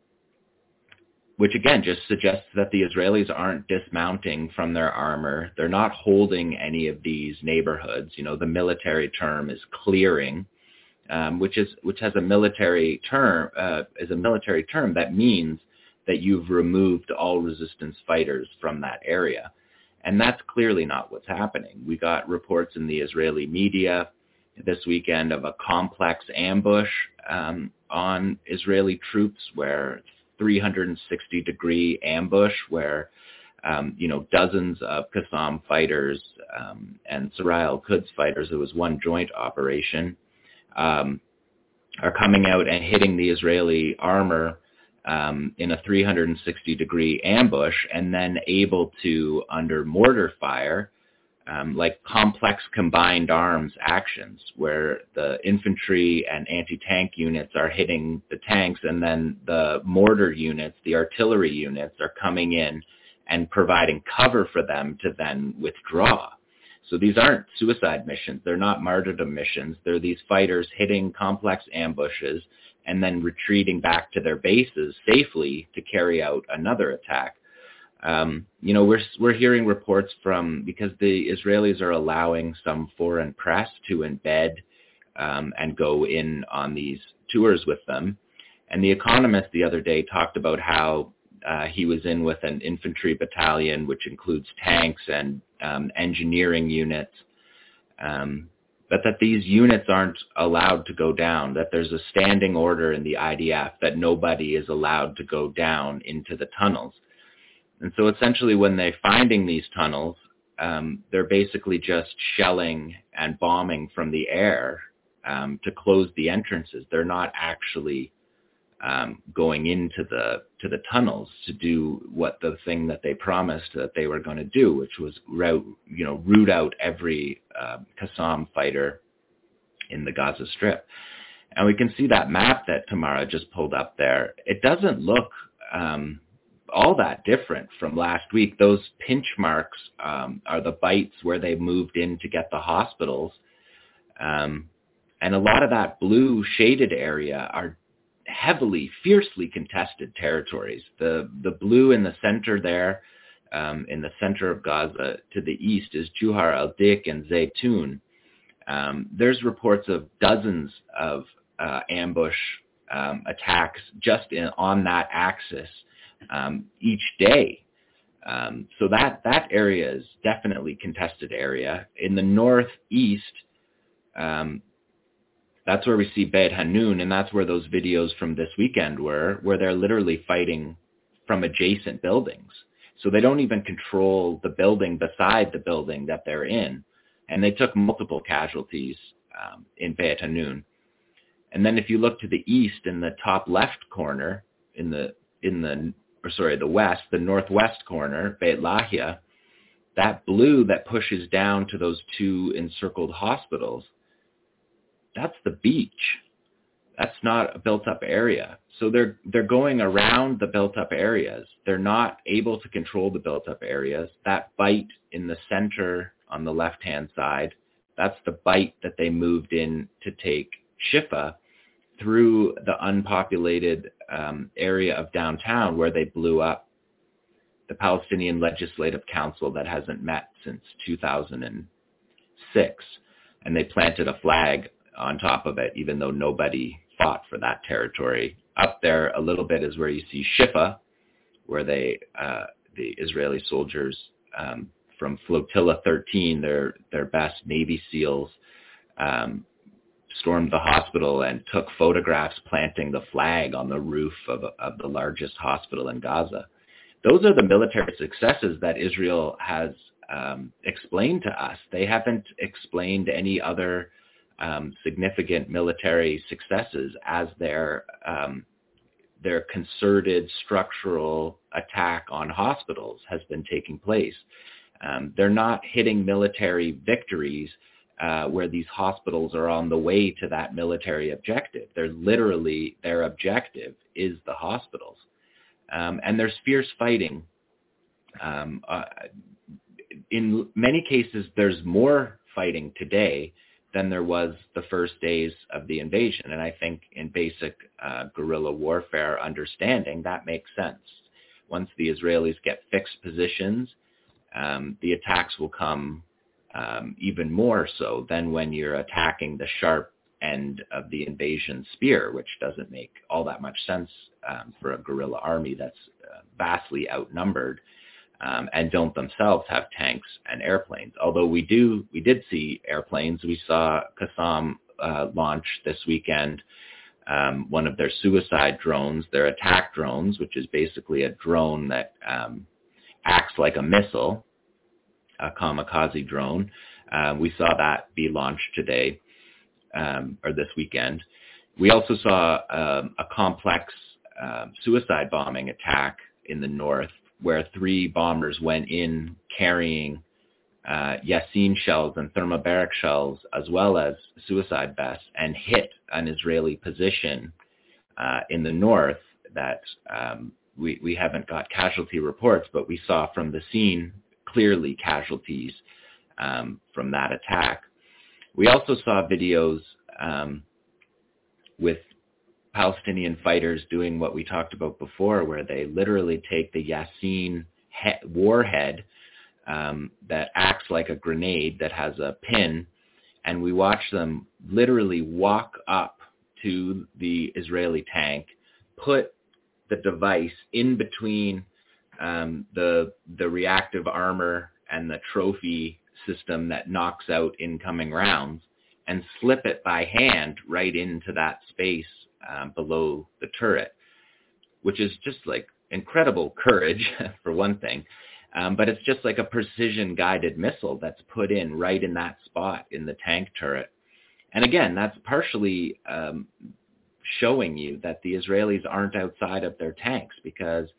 which again just suggests that the Israelis aren't dismounting from their armor. They're not holding any of these neighborhoods. You know, the military term is clearing. Um, which is which has a military term uh, is a military term that means that you've removed all resistance fighters from that area. And that's clearly not what's happening. We got reports in the Israeli media this weekend of a complex ambush um, on Israeli troops where 360 degree ambush where um, you know dozens of Qassam fighters um, and Saraya al-Quds fighters, it was one joint operation, um, are coming out and hitting the Israeli armor um, in a 360 degree ambush and then able to, under mortar fire, um, like complex combined arms actions where the infantry and anti-tank units are hitting the tanks and then the mortar units, the artillery units are coming in and providing cover for them to then withdraw. So these aren't suicide missions. They're not martyrdom missions. They're these fighters hitting complex ambushes and then retreating back to their bases safely to carry out another attack. Um, you know, we're we're hearing reports from because the Israelis are allowing some foreign press to embed um, and go in on these tours with them. And the Economist the other day talked about how Uh, he was in with an infantry battalion, which includes tanks and um, engineering units. Um, but that these units aren't allowed to go down, that there's a standing order in the IDF that nobody is allowed to go down into the tunnels. And so essentially when they're finding these tunnels, um, they're basically just shelling and bombing from the air um, to close the entrances. They're not actually um, going into the to the tunnels to do what the thing that they promised that they were going to do, which was route you know root out every uh, fighter in the Gaza Strip. And we can see that map that Tamara just pulled up there. It doesn't look um, all that different from last week. Those pinch marks um, are the bites where they moved in to get the hospitals. Um, and a lot of that blue shaded area are heavily, fiercely contested territories. The the blue in the center there, um, in the center of Gaza to the east is Juhar al-Dik and Zaytun. Um, there's reports of dozens of uh, ambush um, attacks just in, on that axis um, each day. Um, so that that area is definitely contested area. In the northeast, um, that's where we see Beit Hanun, and that's where those videos from this weekend were, where they're literally fighting from adjacent buildings. So they don't even control the building beside the building that they're in. And they took multiple casualties um, in Beit Hanun. And then if you look to the east in the top left corner, in the in the or sorry, the west, the northwest corner, Beit Lahia, that blue that pushes down to those two encircled hospitals, that's the beach. That's not a built up area. So they're they're going around the built up areas. They're not able to control the built up areas. That bite in the center on the left hand side, that's the bite that they moved in to take Shifa through the unpopulated um, area of downtown where they blew up the Palestinian Legislative Council that hasn't met since 2006. And they planted a flag on top of it, even though nobody fought for that territory. Up there a little bit is where you see Shifa, where they, uh, the Israeli soldiers um, from Flotilla 13, their their best Navy SEALs, um, stormed the hospital and took photographs planting the flag on the roof of, of the largest hospital in Gaza. Those are the military successes that Israel has um, explained to us. They haven't explained any other um, significant military successes as their um, their concerted structural attack on hospitals has been taking place. Um, they're not hitting military victories uh, where these hospitals are on the way to that military objective. They're literally their objective is the hospitals, um, and there's fierce fighting. Um, uh, in many cases, there's more fighting today than there was the first days of the invasion. And I think in basic uh, guerrilla warfare understanding, that makes sense. Once the Israelis get fixed positions, um, the attacks will come um, even more so than when you're attacking the sharp end of the invasion spear, which doesn't make all that much sense um, for a guerrilla army that's uh, vastly outnumbered um, and don't themselves have tanks and airplanes. Although we do, we did see airplanes. We saw Qassam uh, launch this weekend um, one of their suicide drones, their attack drones, which is basically a drone that um, acts like a missile, a kamikaze drone. Uh, we saw that be launched today um, or this weekend. We also saw um, a complex uh, suicide bombing attack in the north where three bombers went in carrying uh, Yassin shells and thermobaric shells as well as suicide vests and hit an Israeli position uh, in the north that um, we, we haven't got casualty reports, but we saw from the scene clearly casualties um, from that attack. We also saw videos um, with Palestinian fighters doing what we talked about before, where they literally take the Yassin he- warhead um, that acts like a grenade that has a pin, and we watch them literally walk up to the Israeli tank, put the device in between um, the the reactive armor and the trophy system that knocks out incoming rounds and slip it by hand right into that space um, below the turret, which is just like incredible courage for one thing. Um, but it's just like a precision guided missile that's put in right in that spot in the tank turret. And again, that's partially um, showing you that the Israelis aren't outside of their tanks because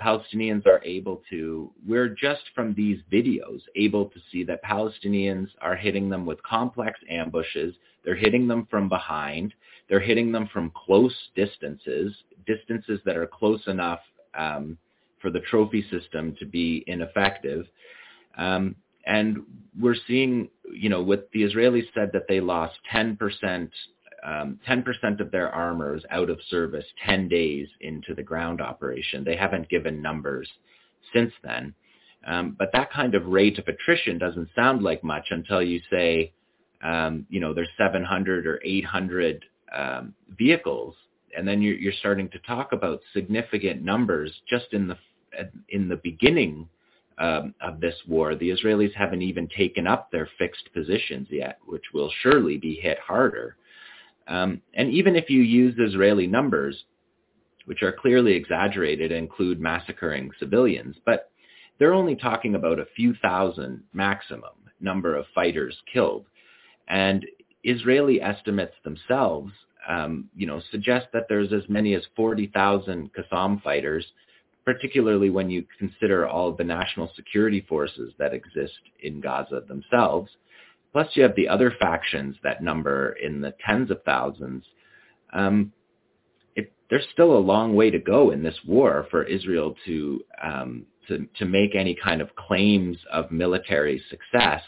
Palestinians are able to, we're just from these videos able to see that Palestinians are hitting them with complex ambushes. They're hitting them from behind. They're hitting them from close distances, distances that are close enough um, for the trophy system to be ineffective. Um, and we're seeing, you know, what the Israelis said that they lost 10%, um, 10% of their armors out of service 10 days into the ground operation. They haven't given numbers since then. Um, but that kind of rate of attrition doesn't sound like much until you say, um, you know, there's 700 or 800 um, vehicles, and then you're, you're starting to talk about significant numbers just in the in the beginning um, of this war. The Israelis haven't even taken up their fixed positions yet, which will surely be hit harder. Um, and even if you use Israeli numbers, which are clearly exaggerated include massacring civilians, but they're only talking about a few thousand maximum number of fighters killed. And Israeli estimates themselves, um, you know, suggest that there's as many as 40,000 Qassam fighters, particularly when you consider all the national security forces that exist in Gaza themselves. Plus, you have the other factions that number in the tens of thousands. Um, it, there's still a long way to go in this war for Israel to um, to, to make any kind of claims of military success.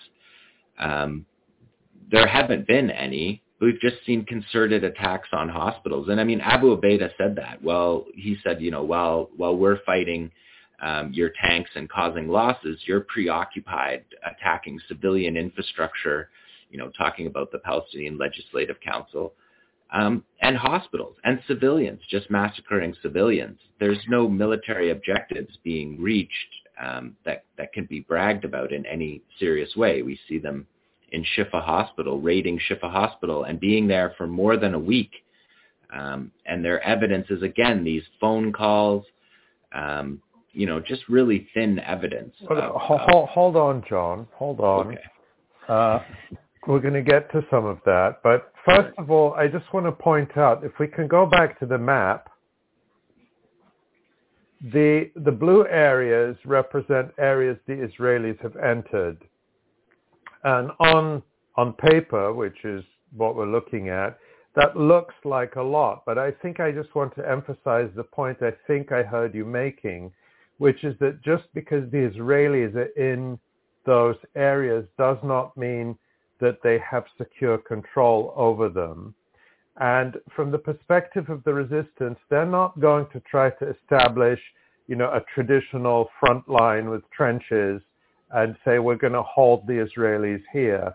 Um, there haven't been any. We've just seen concerted attacks on hospitals. And I mean, Abu Ubaidah said that. Well, he said, you know, while, while we're fighting um, your tanks and causing losses, you're preoccupied attacking civilian infrastructure, you know, talking about the Palestinian Legislative Council, um, and hospitals and civilians, just massacring civilians. There's no military objectives being reached um, that, that can be bragged about in any serious way. We see them in Shifa Hospital, raiding Shifa Hospital and being there for more than a week. Um, and their evidence is, again, these phone calls, um, you know, just really thin evidence. Of, hold, hold, on, Jon. Hold on. Okay. Uh, we're going to get to some of that. But first of all, I just want to point out, if we can go back to the map, the, the blue areas represent areas the Israelis have entered. And on, on paper, which is what we're looking at, that looks like a lot. But I think I just want to emphasize the point I think I heard you making, which is that just because the Israelis are in those areas does not mean that they have secure control over them. And from the perspective of the resistance, they're not going to try to establish, you know, a traditional front line with trenches and say we're going to hold the Israelis here.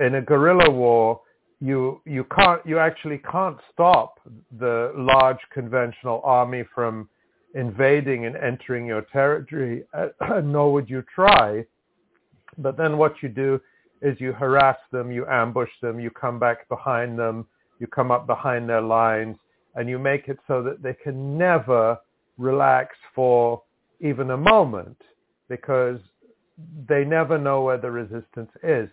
In a guerrilla war, you you can't you actually can't stop the large conventional army from invading and entering your territory, uh, nor would you try. But then what you do is you harass them, you ambush them, you come back behind them, you come up behind their lines, and you make it so that they can never relax for even a moment because they never know where the resistance is.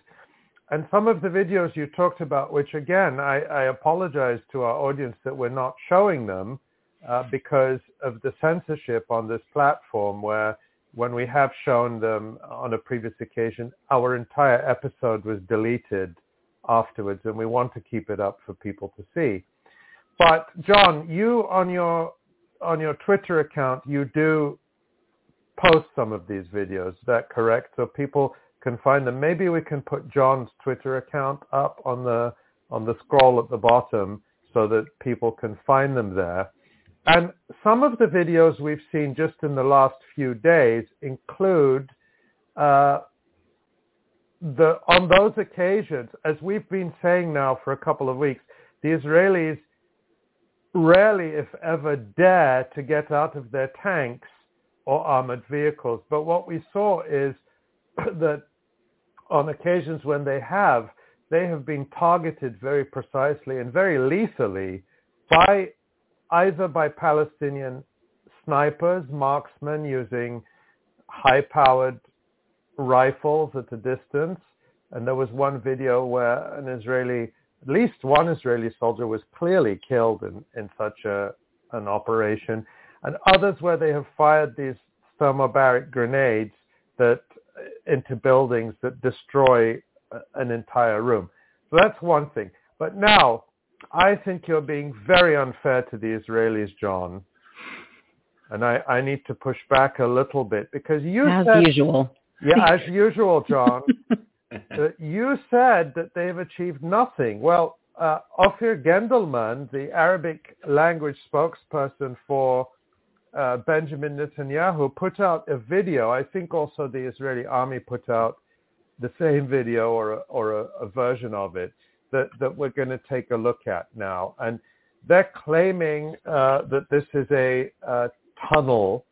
And some of the videos you talked about, which again, I, I apologize to our audience that we're not showing them uh, because of the censorship on this platform where when we have shown them on a previous occasion, our entire episode was deleted afterwards and we want to keep it up for people to see. But Jon, you on your on your Twitter account, you do post some of these videos. Is that correct? So people can find them. Maybe we can put Jon's Twitter account up on the on the scroll at the bottom so that people can find them there. And some of the videos we've seen just in the last few days include uh, the on those occasions, as we've been saying now for a couple of weeks, the Israelis rarely, if ever, dare to get out of their tanks or armored vehicles. But what we saw is that on occasions when they have, they have been targeted very precisely and very lethally by either by Palestinian snipers, marksmen using high-powered rifles at a distance. And there was one video where an Israeli, at least one Israeli soldier was clearly killed in, in such a, an operation. And others where they have fired these thermobaric grenades that into buildings that destroy an entire room. So that's one thing. But now, I think you're being very unfair to the Israelis, Jon. And I, I need to push back a little bit because you As said, usual. yeah, as usual, Jon, that you said that they've achieved nothing. Well, uh, Ophir Gendelman, the Arabic language spokesperson for uh, Benjamin Netanyahu, put out a video. I think also the Israeli army put out the same video or a, or a, a version of it that, that we're going to take a look at now. And they're claiming uh, that this is a, a tunnel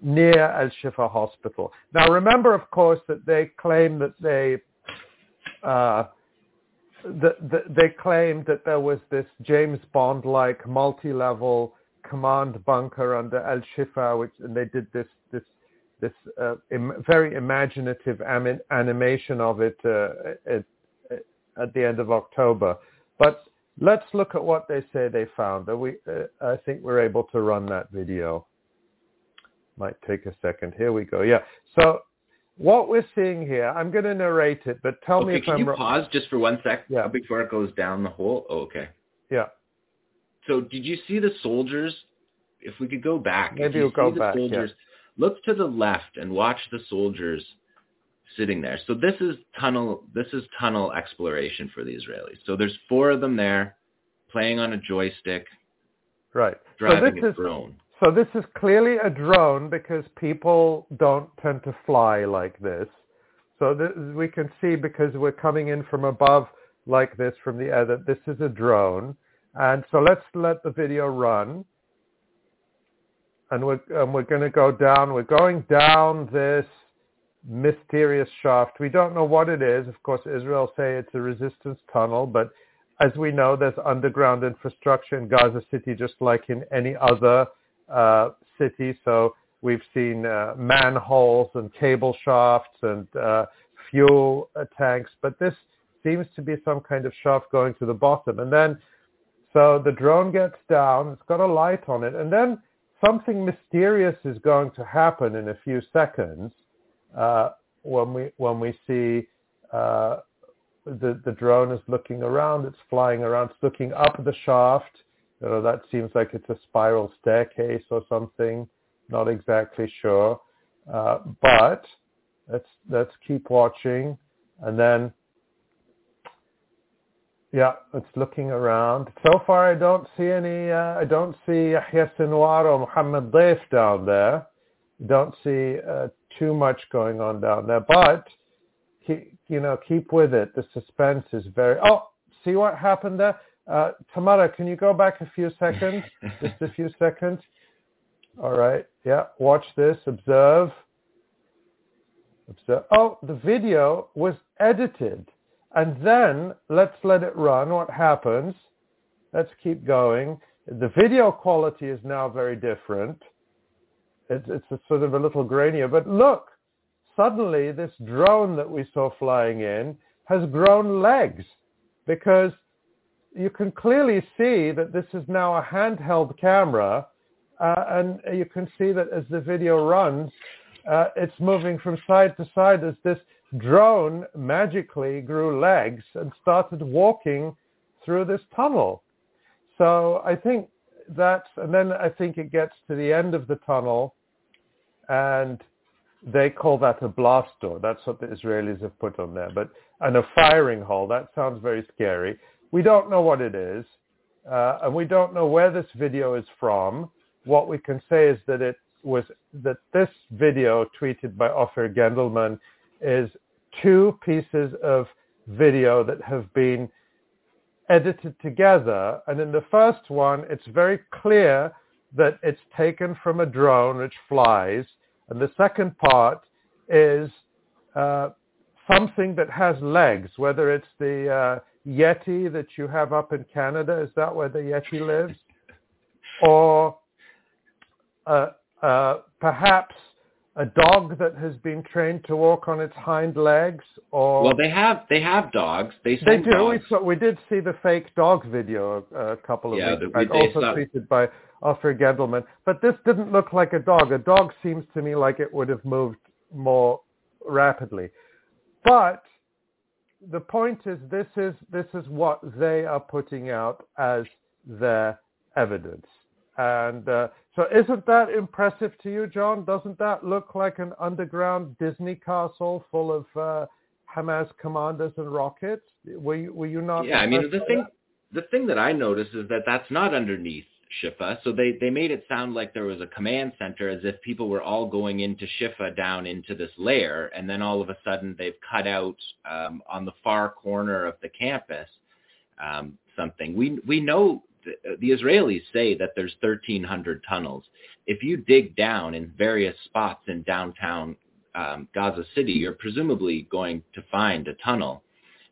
near Al Shifa Hospital. Now, remember, of course, that they claim that they uh, the, the, they claimed that there was this James Bond-like multi-level command bunker under Al Shifa, which and they did this this this uh, Im- very imaginative animation of it uh, at, at the end of October. But let's look at what they say they found. We, uh, I think we're able to run that video. Might take a second. Here we go. Yeah. So what we're seeing here, I'm going to narrate it, but tell me if can I'm you wrong. pause just for one sec Yeah. before it goes down the hole? Oh, okay. Yeah. So did you see the soldiers? If we could go back. Maybe you we'll go see the back, yeah. Look to the left and watch the soldiers sitting there. So this is tunnel. This is tunnel exploration for the Israelis. So there's four of them there, playing on a joystick, Right. So driving this a is drone. So this is clearly a drone because people don't tend to fly like this. So this, we can see because we're coming in from above like this from the air that this is a drone. And so let's let the video run. And we're, and we're going to go down. We're going down this mysterious shaft. We don't know what it is. Of course, Israel say it's a resistance tunnel, but as we know, there's underground infrastructure in Gaza City just like in any other uh, city. So we've seen uh, manholes and cable shafts and uh, fuel uh, tanks, but this seems to be some kind of shaft going to the bottom. And then, so the drone gets down, it's got a light on it, and then something mysterious is going to happen in a few seconds uh, when we when we see uh, the the drone is looking around, it's flying around, it's looking up the shaft. You know, that seems like it's a spiral staircase or something. Not exactly sure, uh, but let's let's keep watching, and then yeah, it's looking around. So far, I don't see any. Uh, I don't see Yahya Sinwar or Muhammad Daif down there. Don't see uh, too much going on down there, but keep, you know, keep with it. The suspense is very. Oh, see what happened there? Uh, Tamara, can you go back a few seconds? Just a few seconds. All right. Yeah. Watch this. Observe. Observe. Oh, the video was edited. And then let's let it run. What happens? Let's keep going. The video quality is now very different. It's, sort of a little grainier. But look, suddenly this drone that we saw flying in has grown legs because you can clearly see that this is now a handheld camera uh, and you can see that as the video runs, uh, it's moving from side to side as this drone magically grew legs and started walking through this tunnel. So I think that's, and then I think it gets to the end of the tunnel and they call that a blast door. That's what the Israelis have put on there. But, and a firing hole, that sounds very scary. We don't know what it is. Uh, and we don't know where this video is from. What we can say is that it was that this video tweeted by Ofer Gendelman is two pieces of video that have been edited together. And in the first one, it's very clear that it's taken from a drone which flies. And the second part is uh, something that has legs, whether it's the uh, Yeti that you have up in Canada, is that where the Yeti lives? Or uh, uh, perhaps a dog that has been trained to walk on its hind legs or well they have they have dogs. They they do. Dogs. we, saw, we did see the fake dog video a, a couple of yeah, weeks back also saw... tweeted by Ofer Gendelman but this didn't look like a dog. A dog seems to me like it would have moved more rapidly. But the point is this is this is what they are putting out as their evidence. And uh, so isn't that impressive to you, Jon? Doesn't that look like an underground Disney castle full of uh, Hamas commanders and rockets? Were you, were you not? Yeah, I mean the thing the thing that I noticed is that that's not underneath Shifa. So they, they made it sound like there was a command center as if people were all going into Shifa down into this layer. And then all of a sudden they've cut out um, on the far corner of the campus um, something. We, we know the Israelis say that there's 1,300 tunnels. If you dig down in various spots in downtown um, Gaza City, you're presumably going to find a tunnel.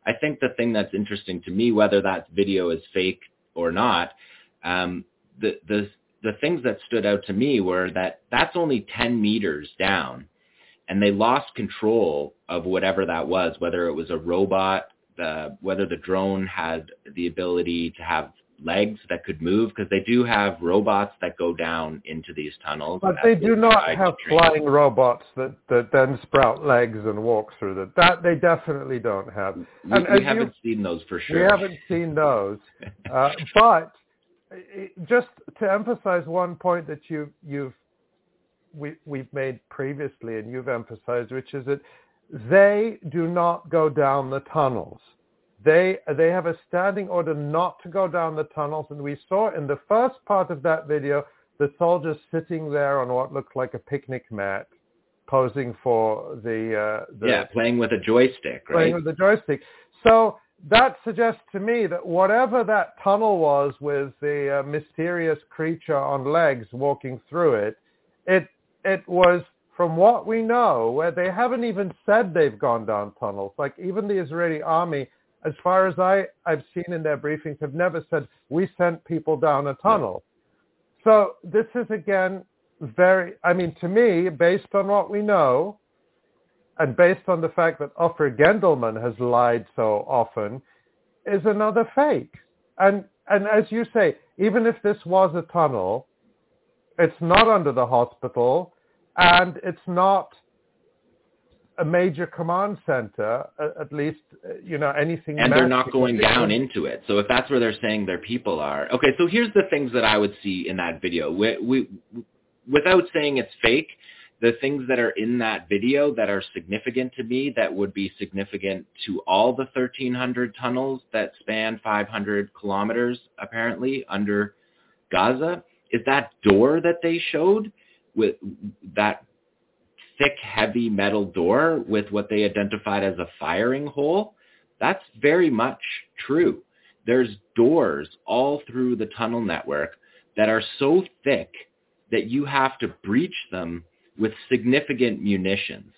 I think the thing that's interesting to me, whether that video is fake or not, um, the the the things that stood out to me were that that's only 10 meters down, and they lost control of whatever that was, whether it was a robot, the, whether the drone had the ability to have legs that could move because they do have robots that go down into these tunnels. But they do not have flying robots that, that then sprout legs and walk through them. That they definitely don't have. We, and, we haven't you, seen those for sure. We haven't seen those. uh, but just to emphasize one point that you, you've we, we've made previously and you've emphasized, which is that they do not go down the tunnels they they have a standing order not to go down the tunnels, and we saw in the first part of that video the soldiers sitting there on what looked like a picnic mat, posing for the, uh, the yeah, playing with a joystick, right? Playing with the joystick. So that suggests to me that whatever that tunnel was with the uh, mysterious creature on legs walking through it, it it was from what we know, where they haven't even said they've gone down tunnels. Like even the Israeli army as far as I, I've seen in their briefings, have never said, we sent people down a tunnel. So this is, again, very, I mean, to me, based on what we know, and based on the fact that Ofer Gendelman has lied so often, is another fake. And, and as you say, even if this was a tunnel, it's not under the hospital, and it's not a major command center, at least, you know, anything. And they're not going down into it. So if that's where they're saying their people are. Okay, so here's the things that I would see in that video. We, we, without saying it's fake, the things that are in that video that are significant to me that would be significant to all the 1,300 tunnels that span 500 kilometers apparently under Gaza is that door that they showed with that thick, heavy metal door with what they identified as a firing hole, that's very much true. There's doors all through the tunnel network that are so thick that you have to breach them with significant munitions.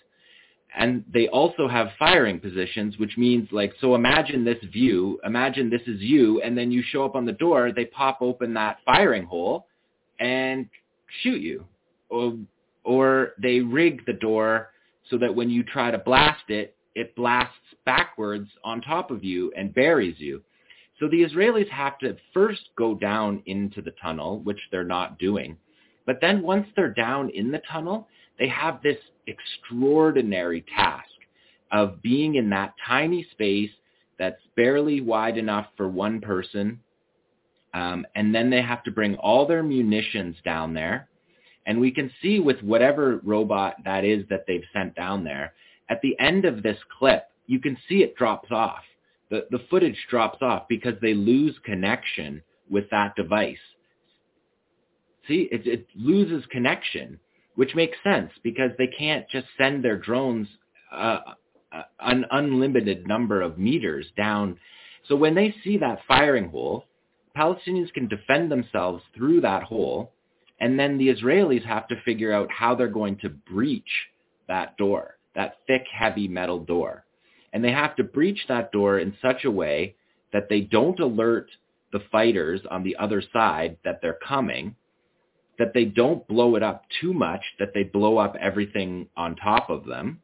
And they also have firing positions, which means like, so imagine this view, imagine this is you, and then you show up on the door, they pop open that firing hole and shoot you. Or or they rig the door so that when you try to blast it, it blasts backwards on top of you and buries you. So the Israelis have to first go down into the tunnel, which they're not doing. But then once they're down in the tunnel, they have this extraordinary task of being in that tiny space that's barely wide enough for one person. Um, and then they have to bring all their munitions down there and we can see with whatever robot that is that they've sent down there, at the end of this clip, you can see it drops off. The, the footage drops off because they lose connection with that device. See, it, it loses connection, which makes sense because they can't just send their drones uh, uh an unlimited number of meters down So when they see that firing hole, Palestinians can defend themselves through that hole, and then the Israelis have to figure out how they're going to breach that door, that thick, heavy metal door. And they have to breach that door in such a way that they don't alert the fighters on the other side that they're coming, that they don't blow it up too much, that they blow up everything on top of them.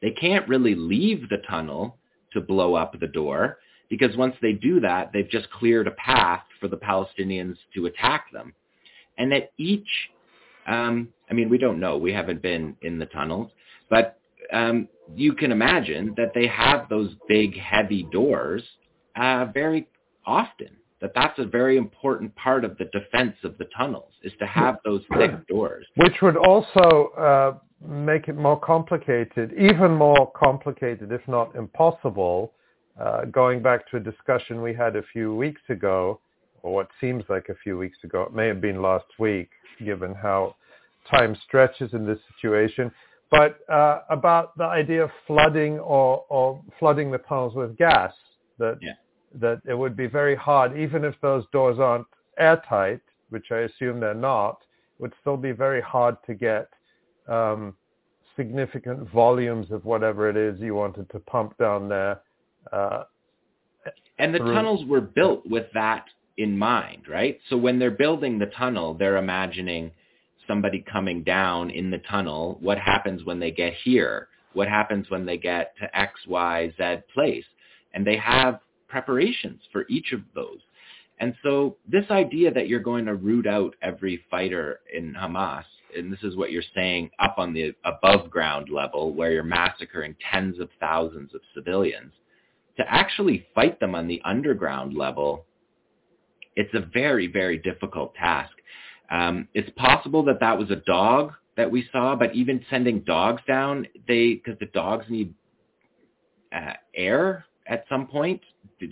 They can't really leave the tunnel to blow up the door because once they do that, they've just cleared a path for the Palestinians to attack them. And that each, um, I mean, we don't know. We haven't been in the tunnels, but um, you can imagine that they have those big, heavy doors uh, very often. That that's a very important part of the defense of the tunnels is to have those thick doors. Which would also uh, make it more complicated, even more complicated, if not impossible. Uh, going back to a discussion we had a few weeks ago, or what seems like a few weeks ago, it may have been last week, given how time stretches in this situation, but uh, about the idea of flooding or, or flooding the tunnels with gas. That Yeah. that it would be very hard, even if those doors aren't airtight, which I assume they're not, it would still be very hard to get um, significant volumes of whatever it is you wanted to pump down there. Uh, And the through- tunnels were built with that in mind, right? So when they're building the tunnel, they're imagining somebody coming down in the tunnel. What happens when they get here? What happens when they get to X, Y, Z place? And they have preparations for each of those. And so this idea that you're going to root out every fighter in Hamas, and this is what you're saying up on the above ground level where you're massacring tens of thousands of civilians, to actually fight them on the underground level, it's a very, very difficult task. Um, it's possible that that was a dog that we saw, but even sending dogs down, they because the dogs need uh, air at some point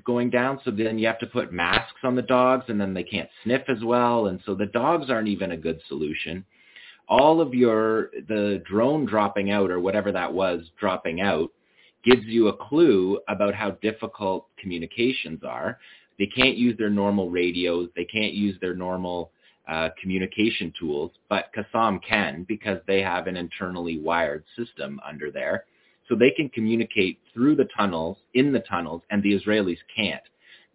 going down, so then you have to put masks on the dogs, and then they can't sniff as well, and so the dogs aren't even a good solution. All of your the drone dropping out or whatever that was dropping out gives you a clue about how difficult communications are. They can't use their normal radios. They can't use their normal uh, communication tools, but Qassam can because they have an internally wired system under there. So they can communicate through the tunnels, in the tunnels, and the Israelis can't.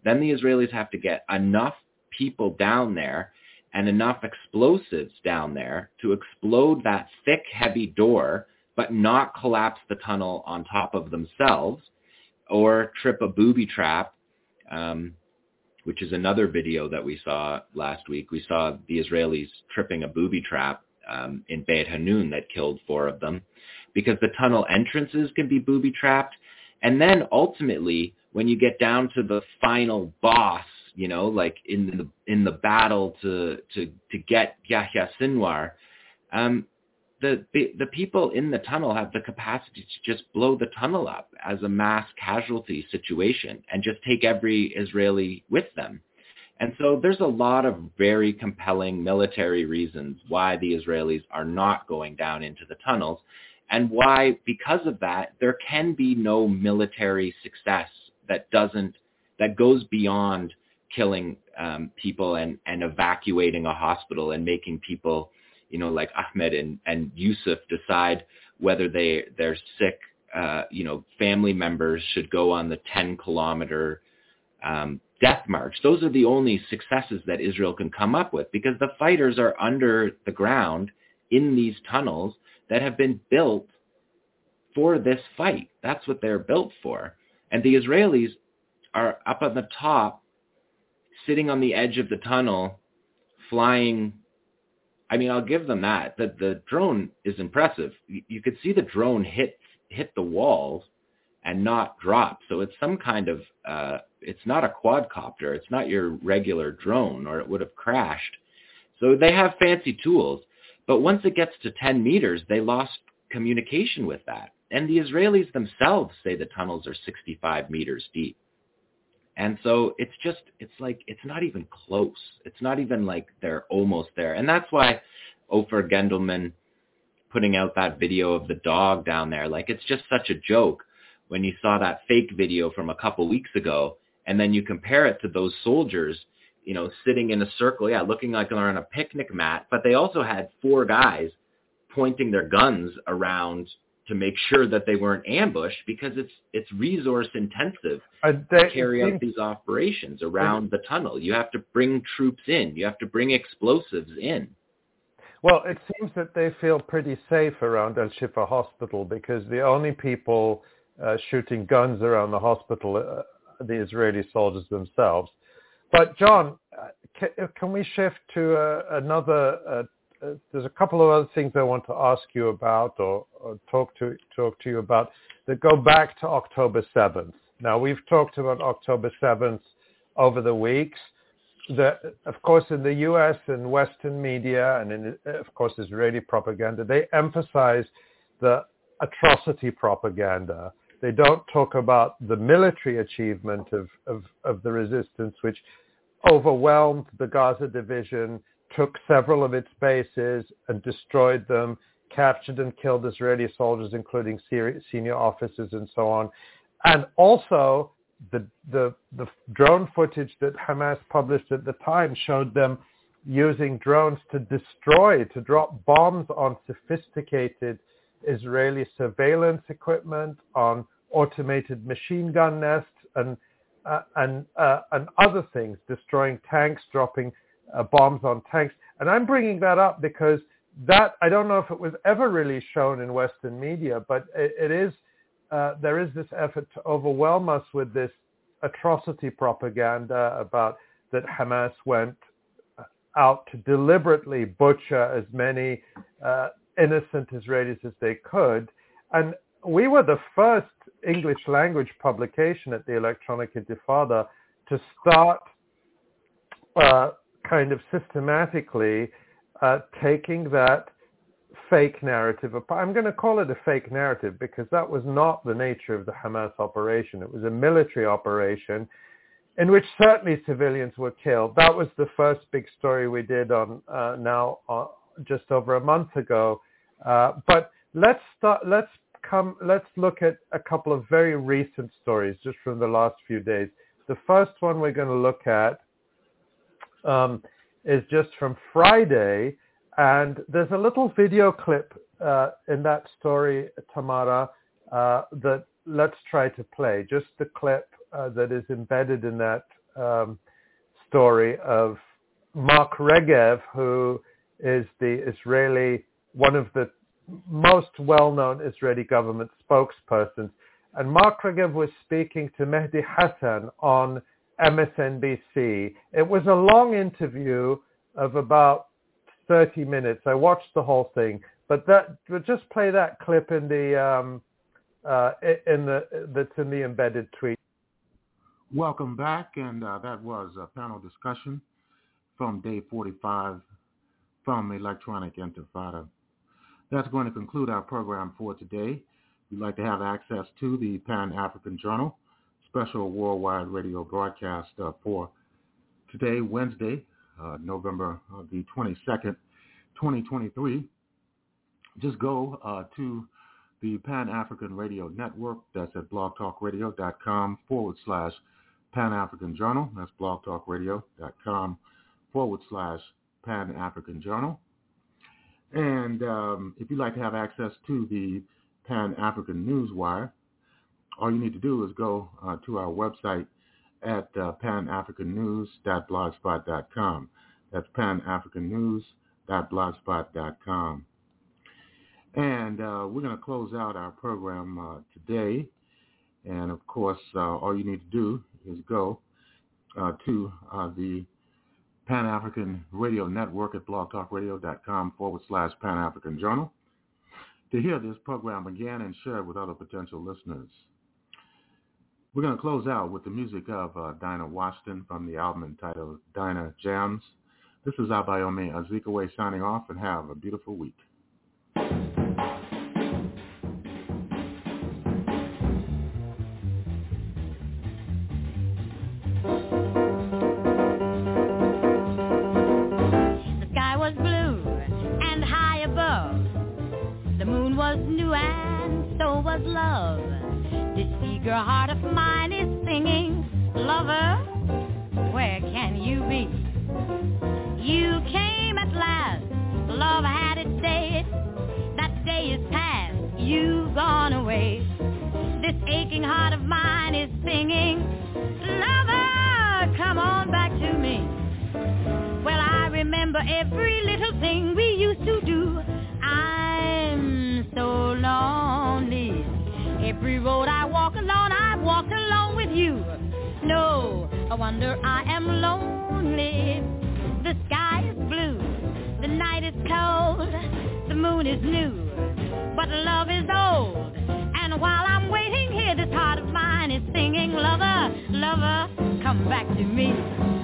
Then the Israelis have to get enough people down there and enough explosives down there to explode that thick, heavy door, but not collapse the tunnel on top of themselves or trip a booby trap, um, which is another video that we saw last week. We saw the Israelis tripping a booby trap um, in Beit Hanun that killed four of them because the tunnel entrances can be booby trapped. And then ultimately, when you get down to the final boss, you know, like in the in the battle to to to get Yahya Sinwar, um, the, the people in the tunnel have the capacity to just blow the tunnel up as a mass casualty situation and just take every Israeli with them. And so there's a lot of very compelling military reasons why the Israelis are not going down into the tunnels and why because of that there can be no military success that doesn't that goes beyond killing um, people and, and evacuating a hospital and making people you know, like Ahmed and, and Yusuf decide whether they, they're sick, uh, you know, family members should go on the 10 kilometer um, death march. Those are the only successes that Israel can come up with because the fighters are under the ground in these tunnels that have been built for this fight. That's what they're built for. And the Israelis are up on the top, sitting on the edge of the tunnel, flying I mean, I'll give them that. The the drone is impressive. You, you could see the drone hit hit the walls and not drop. So it's some kind of uh, it's not a quadcopter. It's not your regular drone, or it would have crashed. So they have fancy tools, but once it gets to 10 meters, they lost communication with that. And the Israelis themselves say the tunnels are 65 meters deep. And so it's just, it's like, it's not even close. It's not even like they're almost there. And that's why Ofer Gendelman putting out that video of the dog down there, like it's just such a joke when you saw that fake video from a couple weeks ago and then you compare it to those soldiers, you know, sitting in a circle, yeah, looking like they're on a picnic mat, but they also had four guys pointing their guns around to make sure that they weren't ambushed because it's it's resource intensive uh, they, to carry out these operations around the tunnel. You have to bring troops in. You have to bring explosives in. Well, it seems that they feel pretty safe around El Shifa Hospital because the only people uh, shooting guns around the hospital are the Israeli soldiers themselves. But Jon, uh, can, uh, can, we shift to uh, another? Uh, there's a couple of other things I want to ask you about or, or, talk to talk to you about that go back to October 7th. Now we've talked about October 7th over the weeks the, of course, in the U.S. and Western media, and in, of course, Israeli propaganda, they emphasize the atrocity propaganda. They don't talk about the military achievement of, of, of the resistance, which overwhelmed the Gaza division, took several of its bases and destroyed them, captured and killed Israeli soldiers, including senior officers and so on. And also the, the, the drone footage that Hamas published at the time showed them using drones to destroy, to drop bombs on sophisticated Israeli surveillance equipment, on automated machine gun nests, and uh, and uh, and other things, destroying tanks, dropping uh, bombs on tanks. And I'm bringing that up because that I don't know if it was ever really shown in Western media, but it, it is uh, there is this effort to overwhelm us with this atrocity propaganda about that Hamas went out to deliberately butcher as many uh, innocent Israelis as they could. And we were the first English language publication at the Electronic Intifada to start uh, kind of systematically uh, taking that fake narrative. Apart. I'm going to call it a fake narrative because that was not the nature of the Hamas operation. It was a military operation in which certainly civilians were killed. That was the first big story we did on uh, now uh, just over a month ago. Uh, but let's start. Let's come. Let's look at a couple of very recent stories just from the last few days. The first one we're going to look at um, is just from Friday. And there's a little video clip uh, in that story, Tamara, uh, that let's try to play. Just the clip uh, that is embedded in that um, story of Mark Regev, who is the Israeli, one of the most well-known Israeli government spokespersons. And Mark Regev was speaking to Mehdi Hasan on MSNBC. It was a long interview of about 30 minutes. I watched the whole thing, but that but just play that clip in the um, uh, in the that's in the embedded tweet. Welcome back, and uh, that was a panel discussion from day 45 from Electronic Intifada. That's going to conclude our program for today. We'd like to have access to the Pan-African Journal special worldwide radio broadcast uh, for today, Wednesday, uh, November uh, the 22nd, 2023. Just go uh, to the Pan-African Radio Network. That's at blogtalkradio.com forward slash Pan-African Journal. That's blogtalkradio.com forward slash Pan-African Journal. And um, if you'd like to have access to the Pan-African Newswire, all you need to do is go uh, to our website at uh, panafricannews.blogspot.com. That's panafricannews.blogspot.com. And uh, we're going to close out our program uh, today. And of course, uh, all you need to do is go uh, to the Pan African Radio Network at blogtalkradio.com forward slash Pan African Journal to hear this program again and share it with other potential listeners. We're going to close out with the music of uh, Dinah Washington from the album entitled Dinah Jams. This is Abayomi Azikiwe signing off and have a beautiful week. Wonder I am lonely. The sky is blue, the night is cold, the moon is new, but love is old. And while I'm waiting here, this heart of mine is singing, lover, lover, come back to me.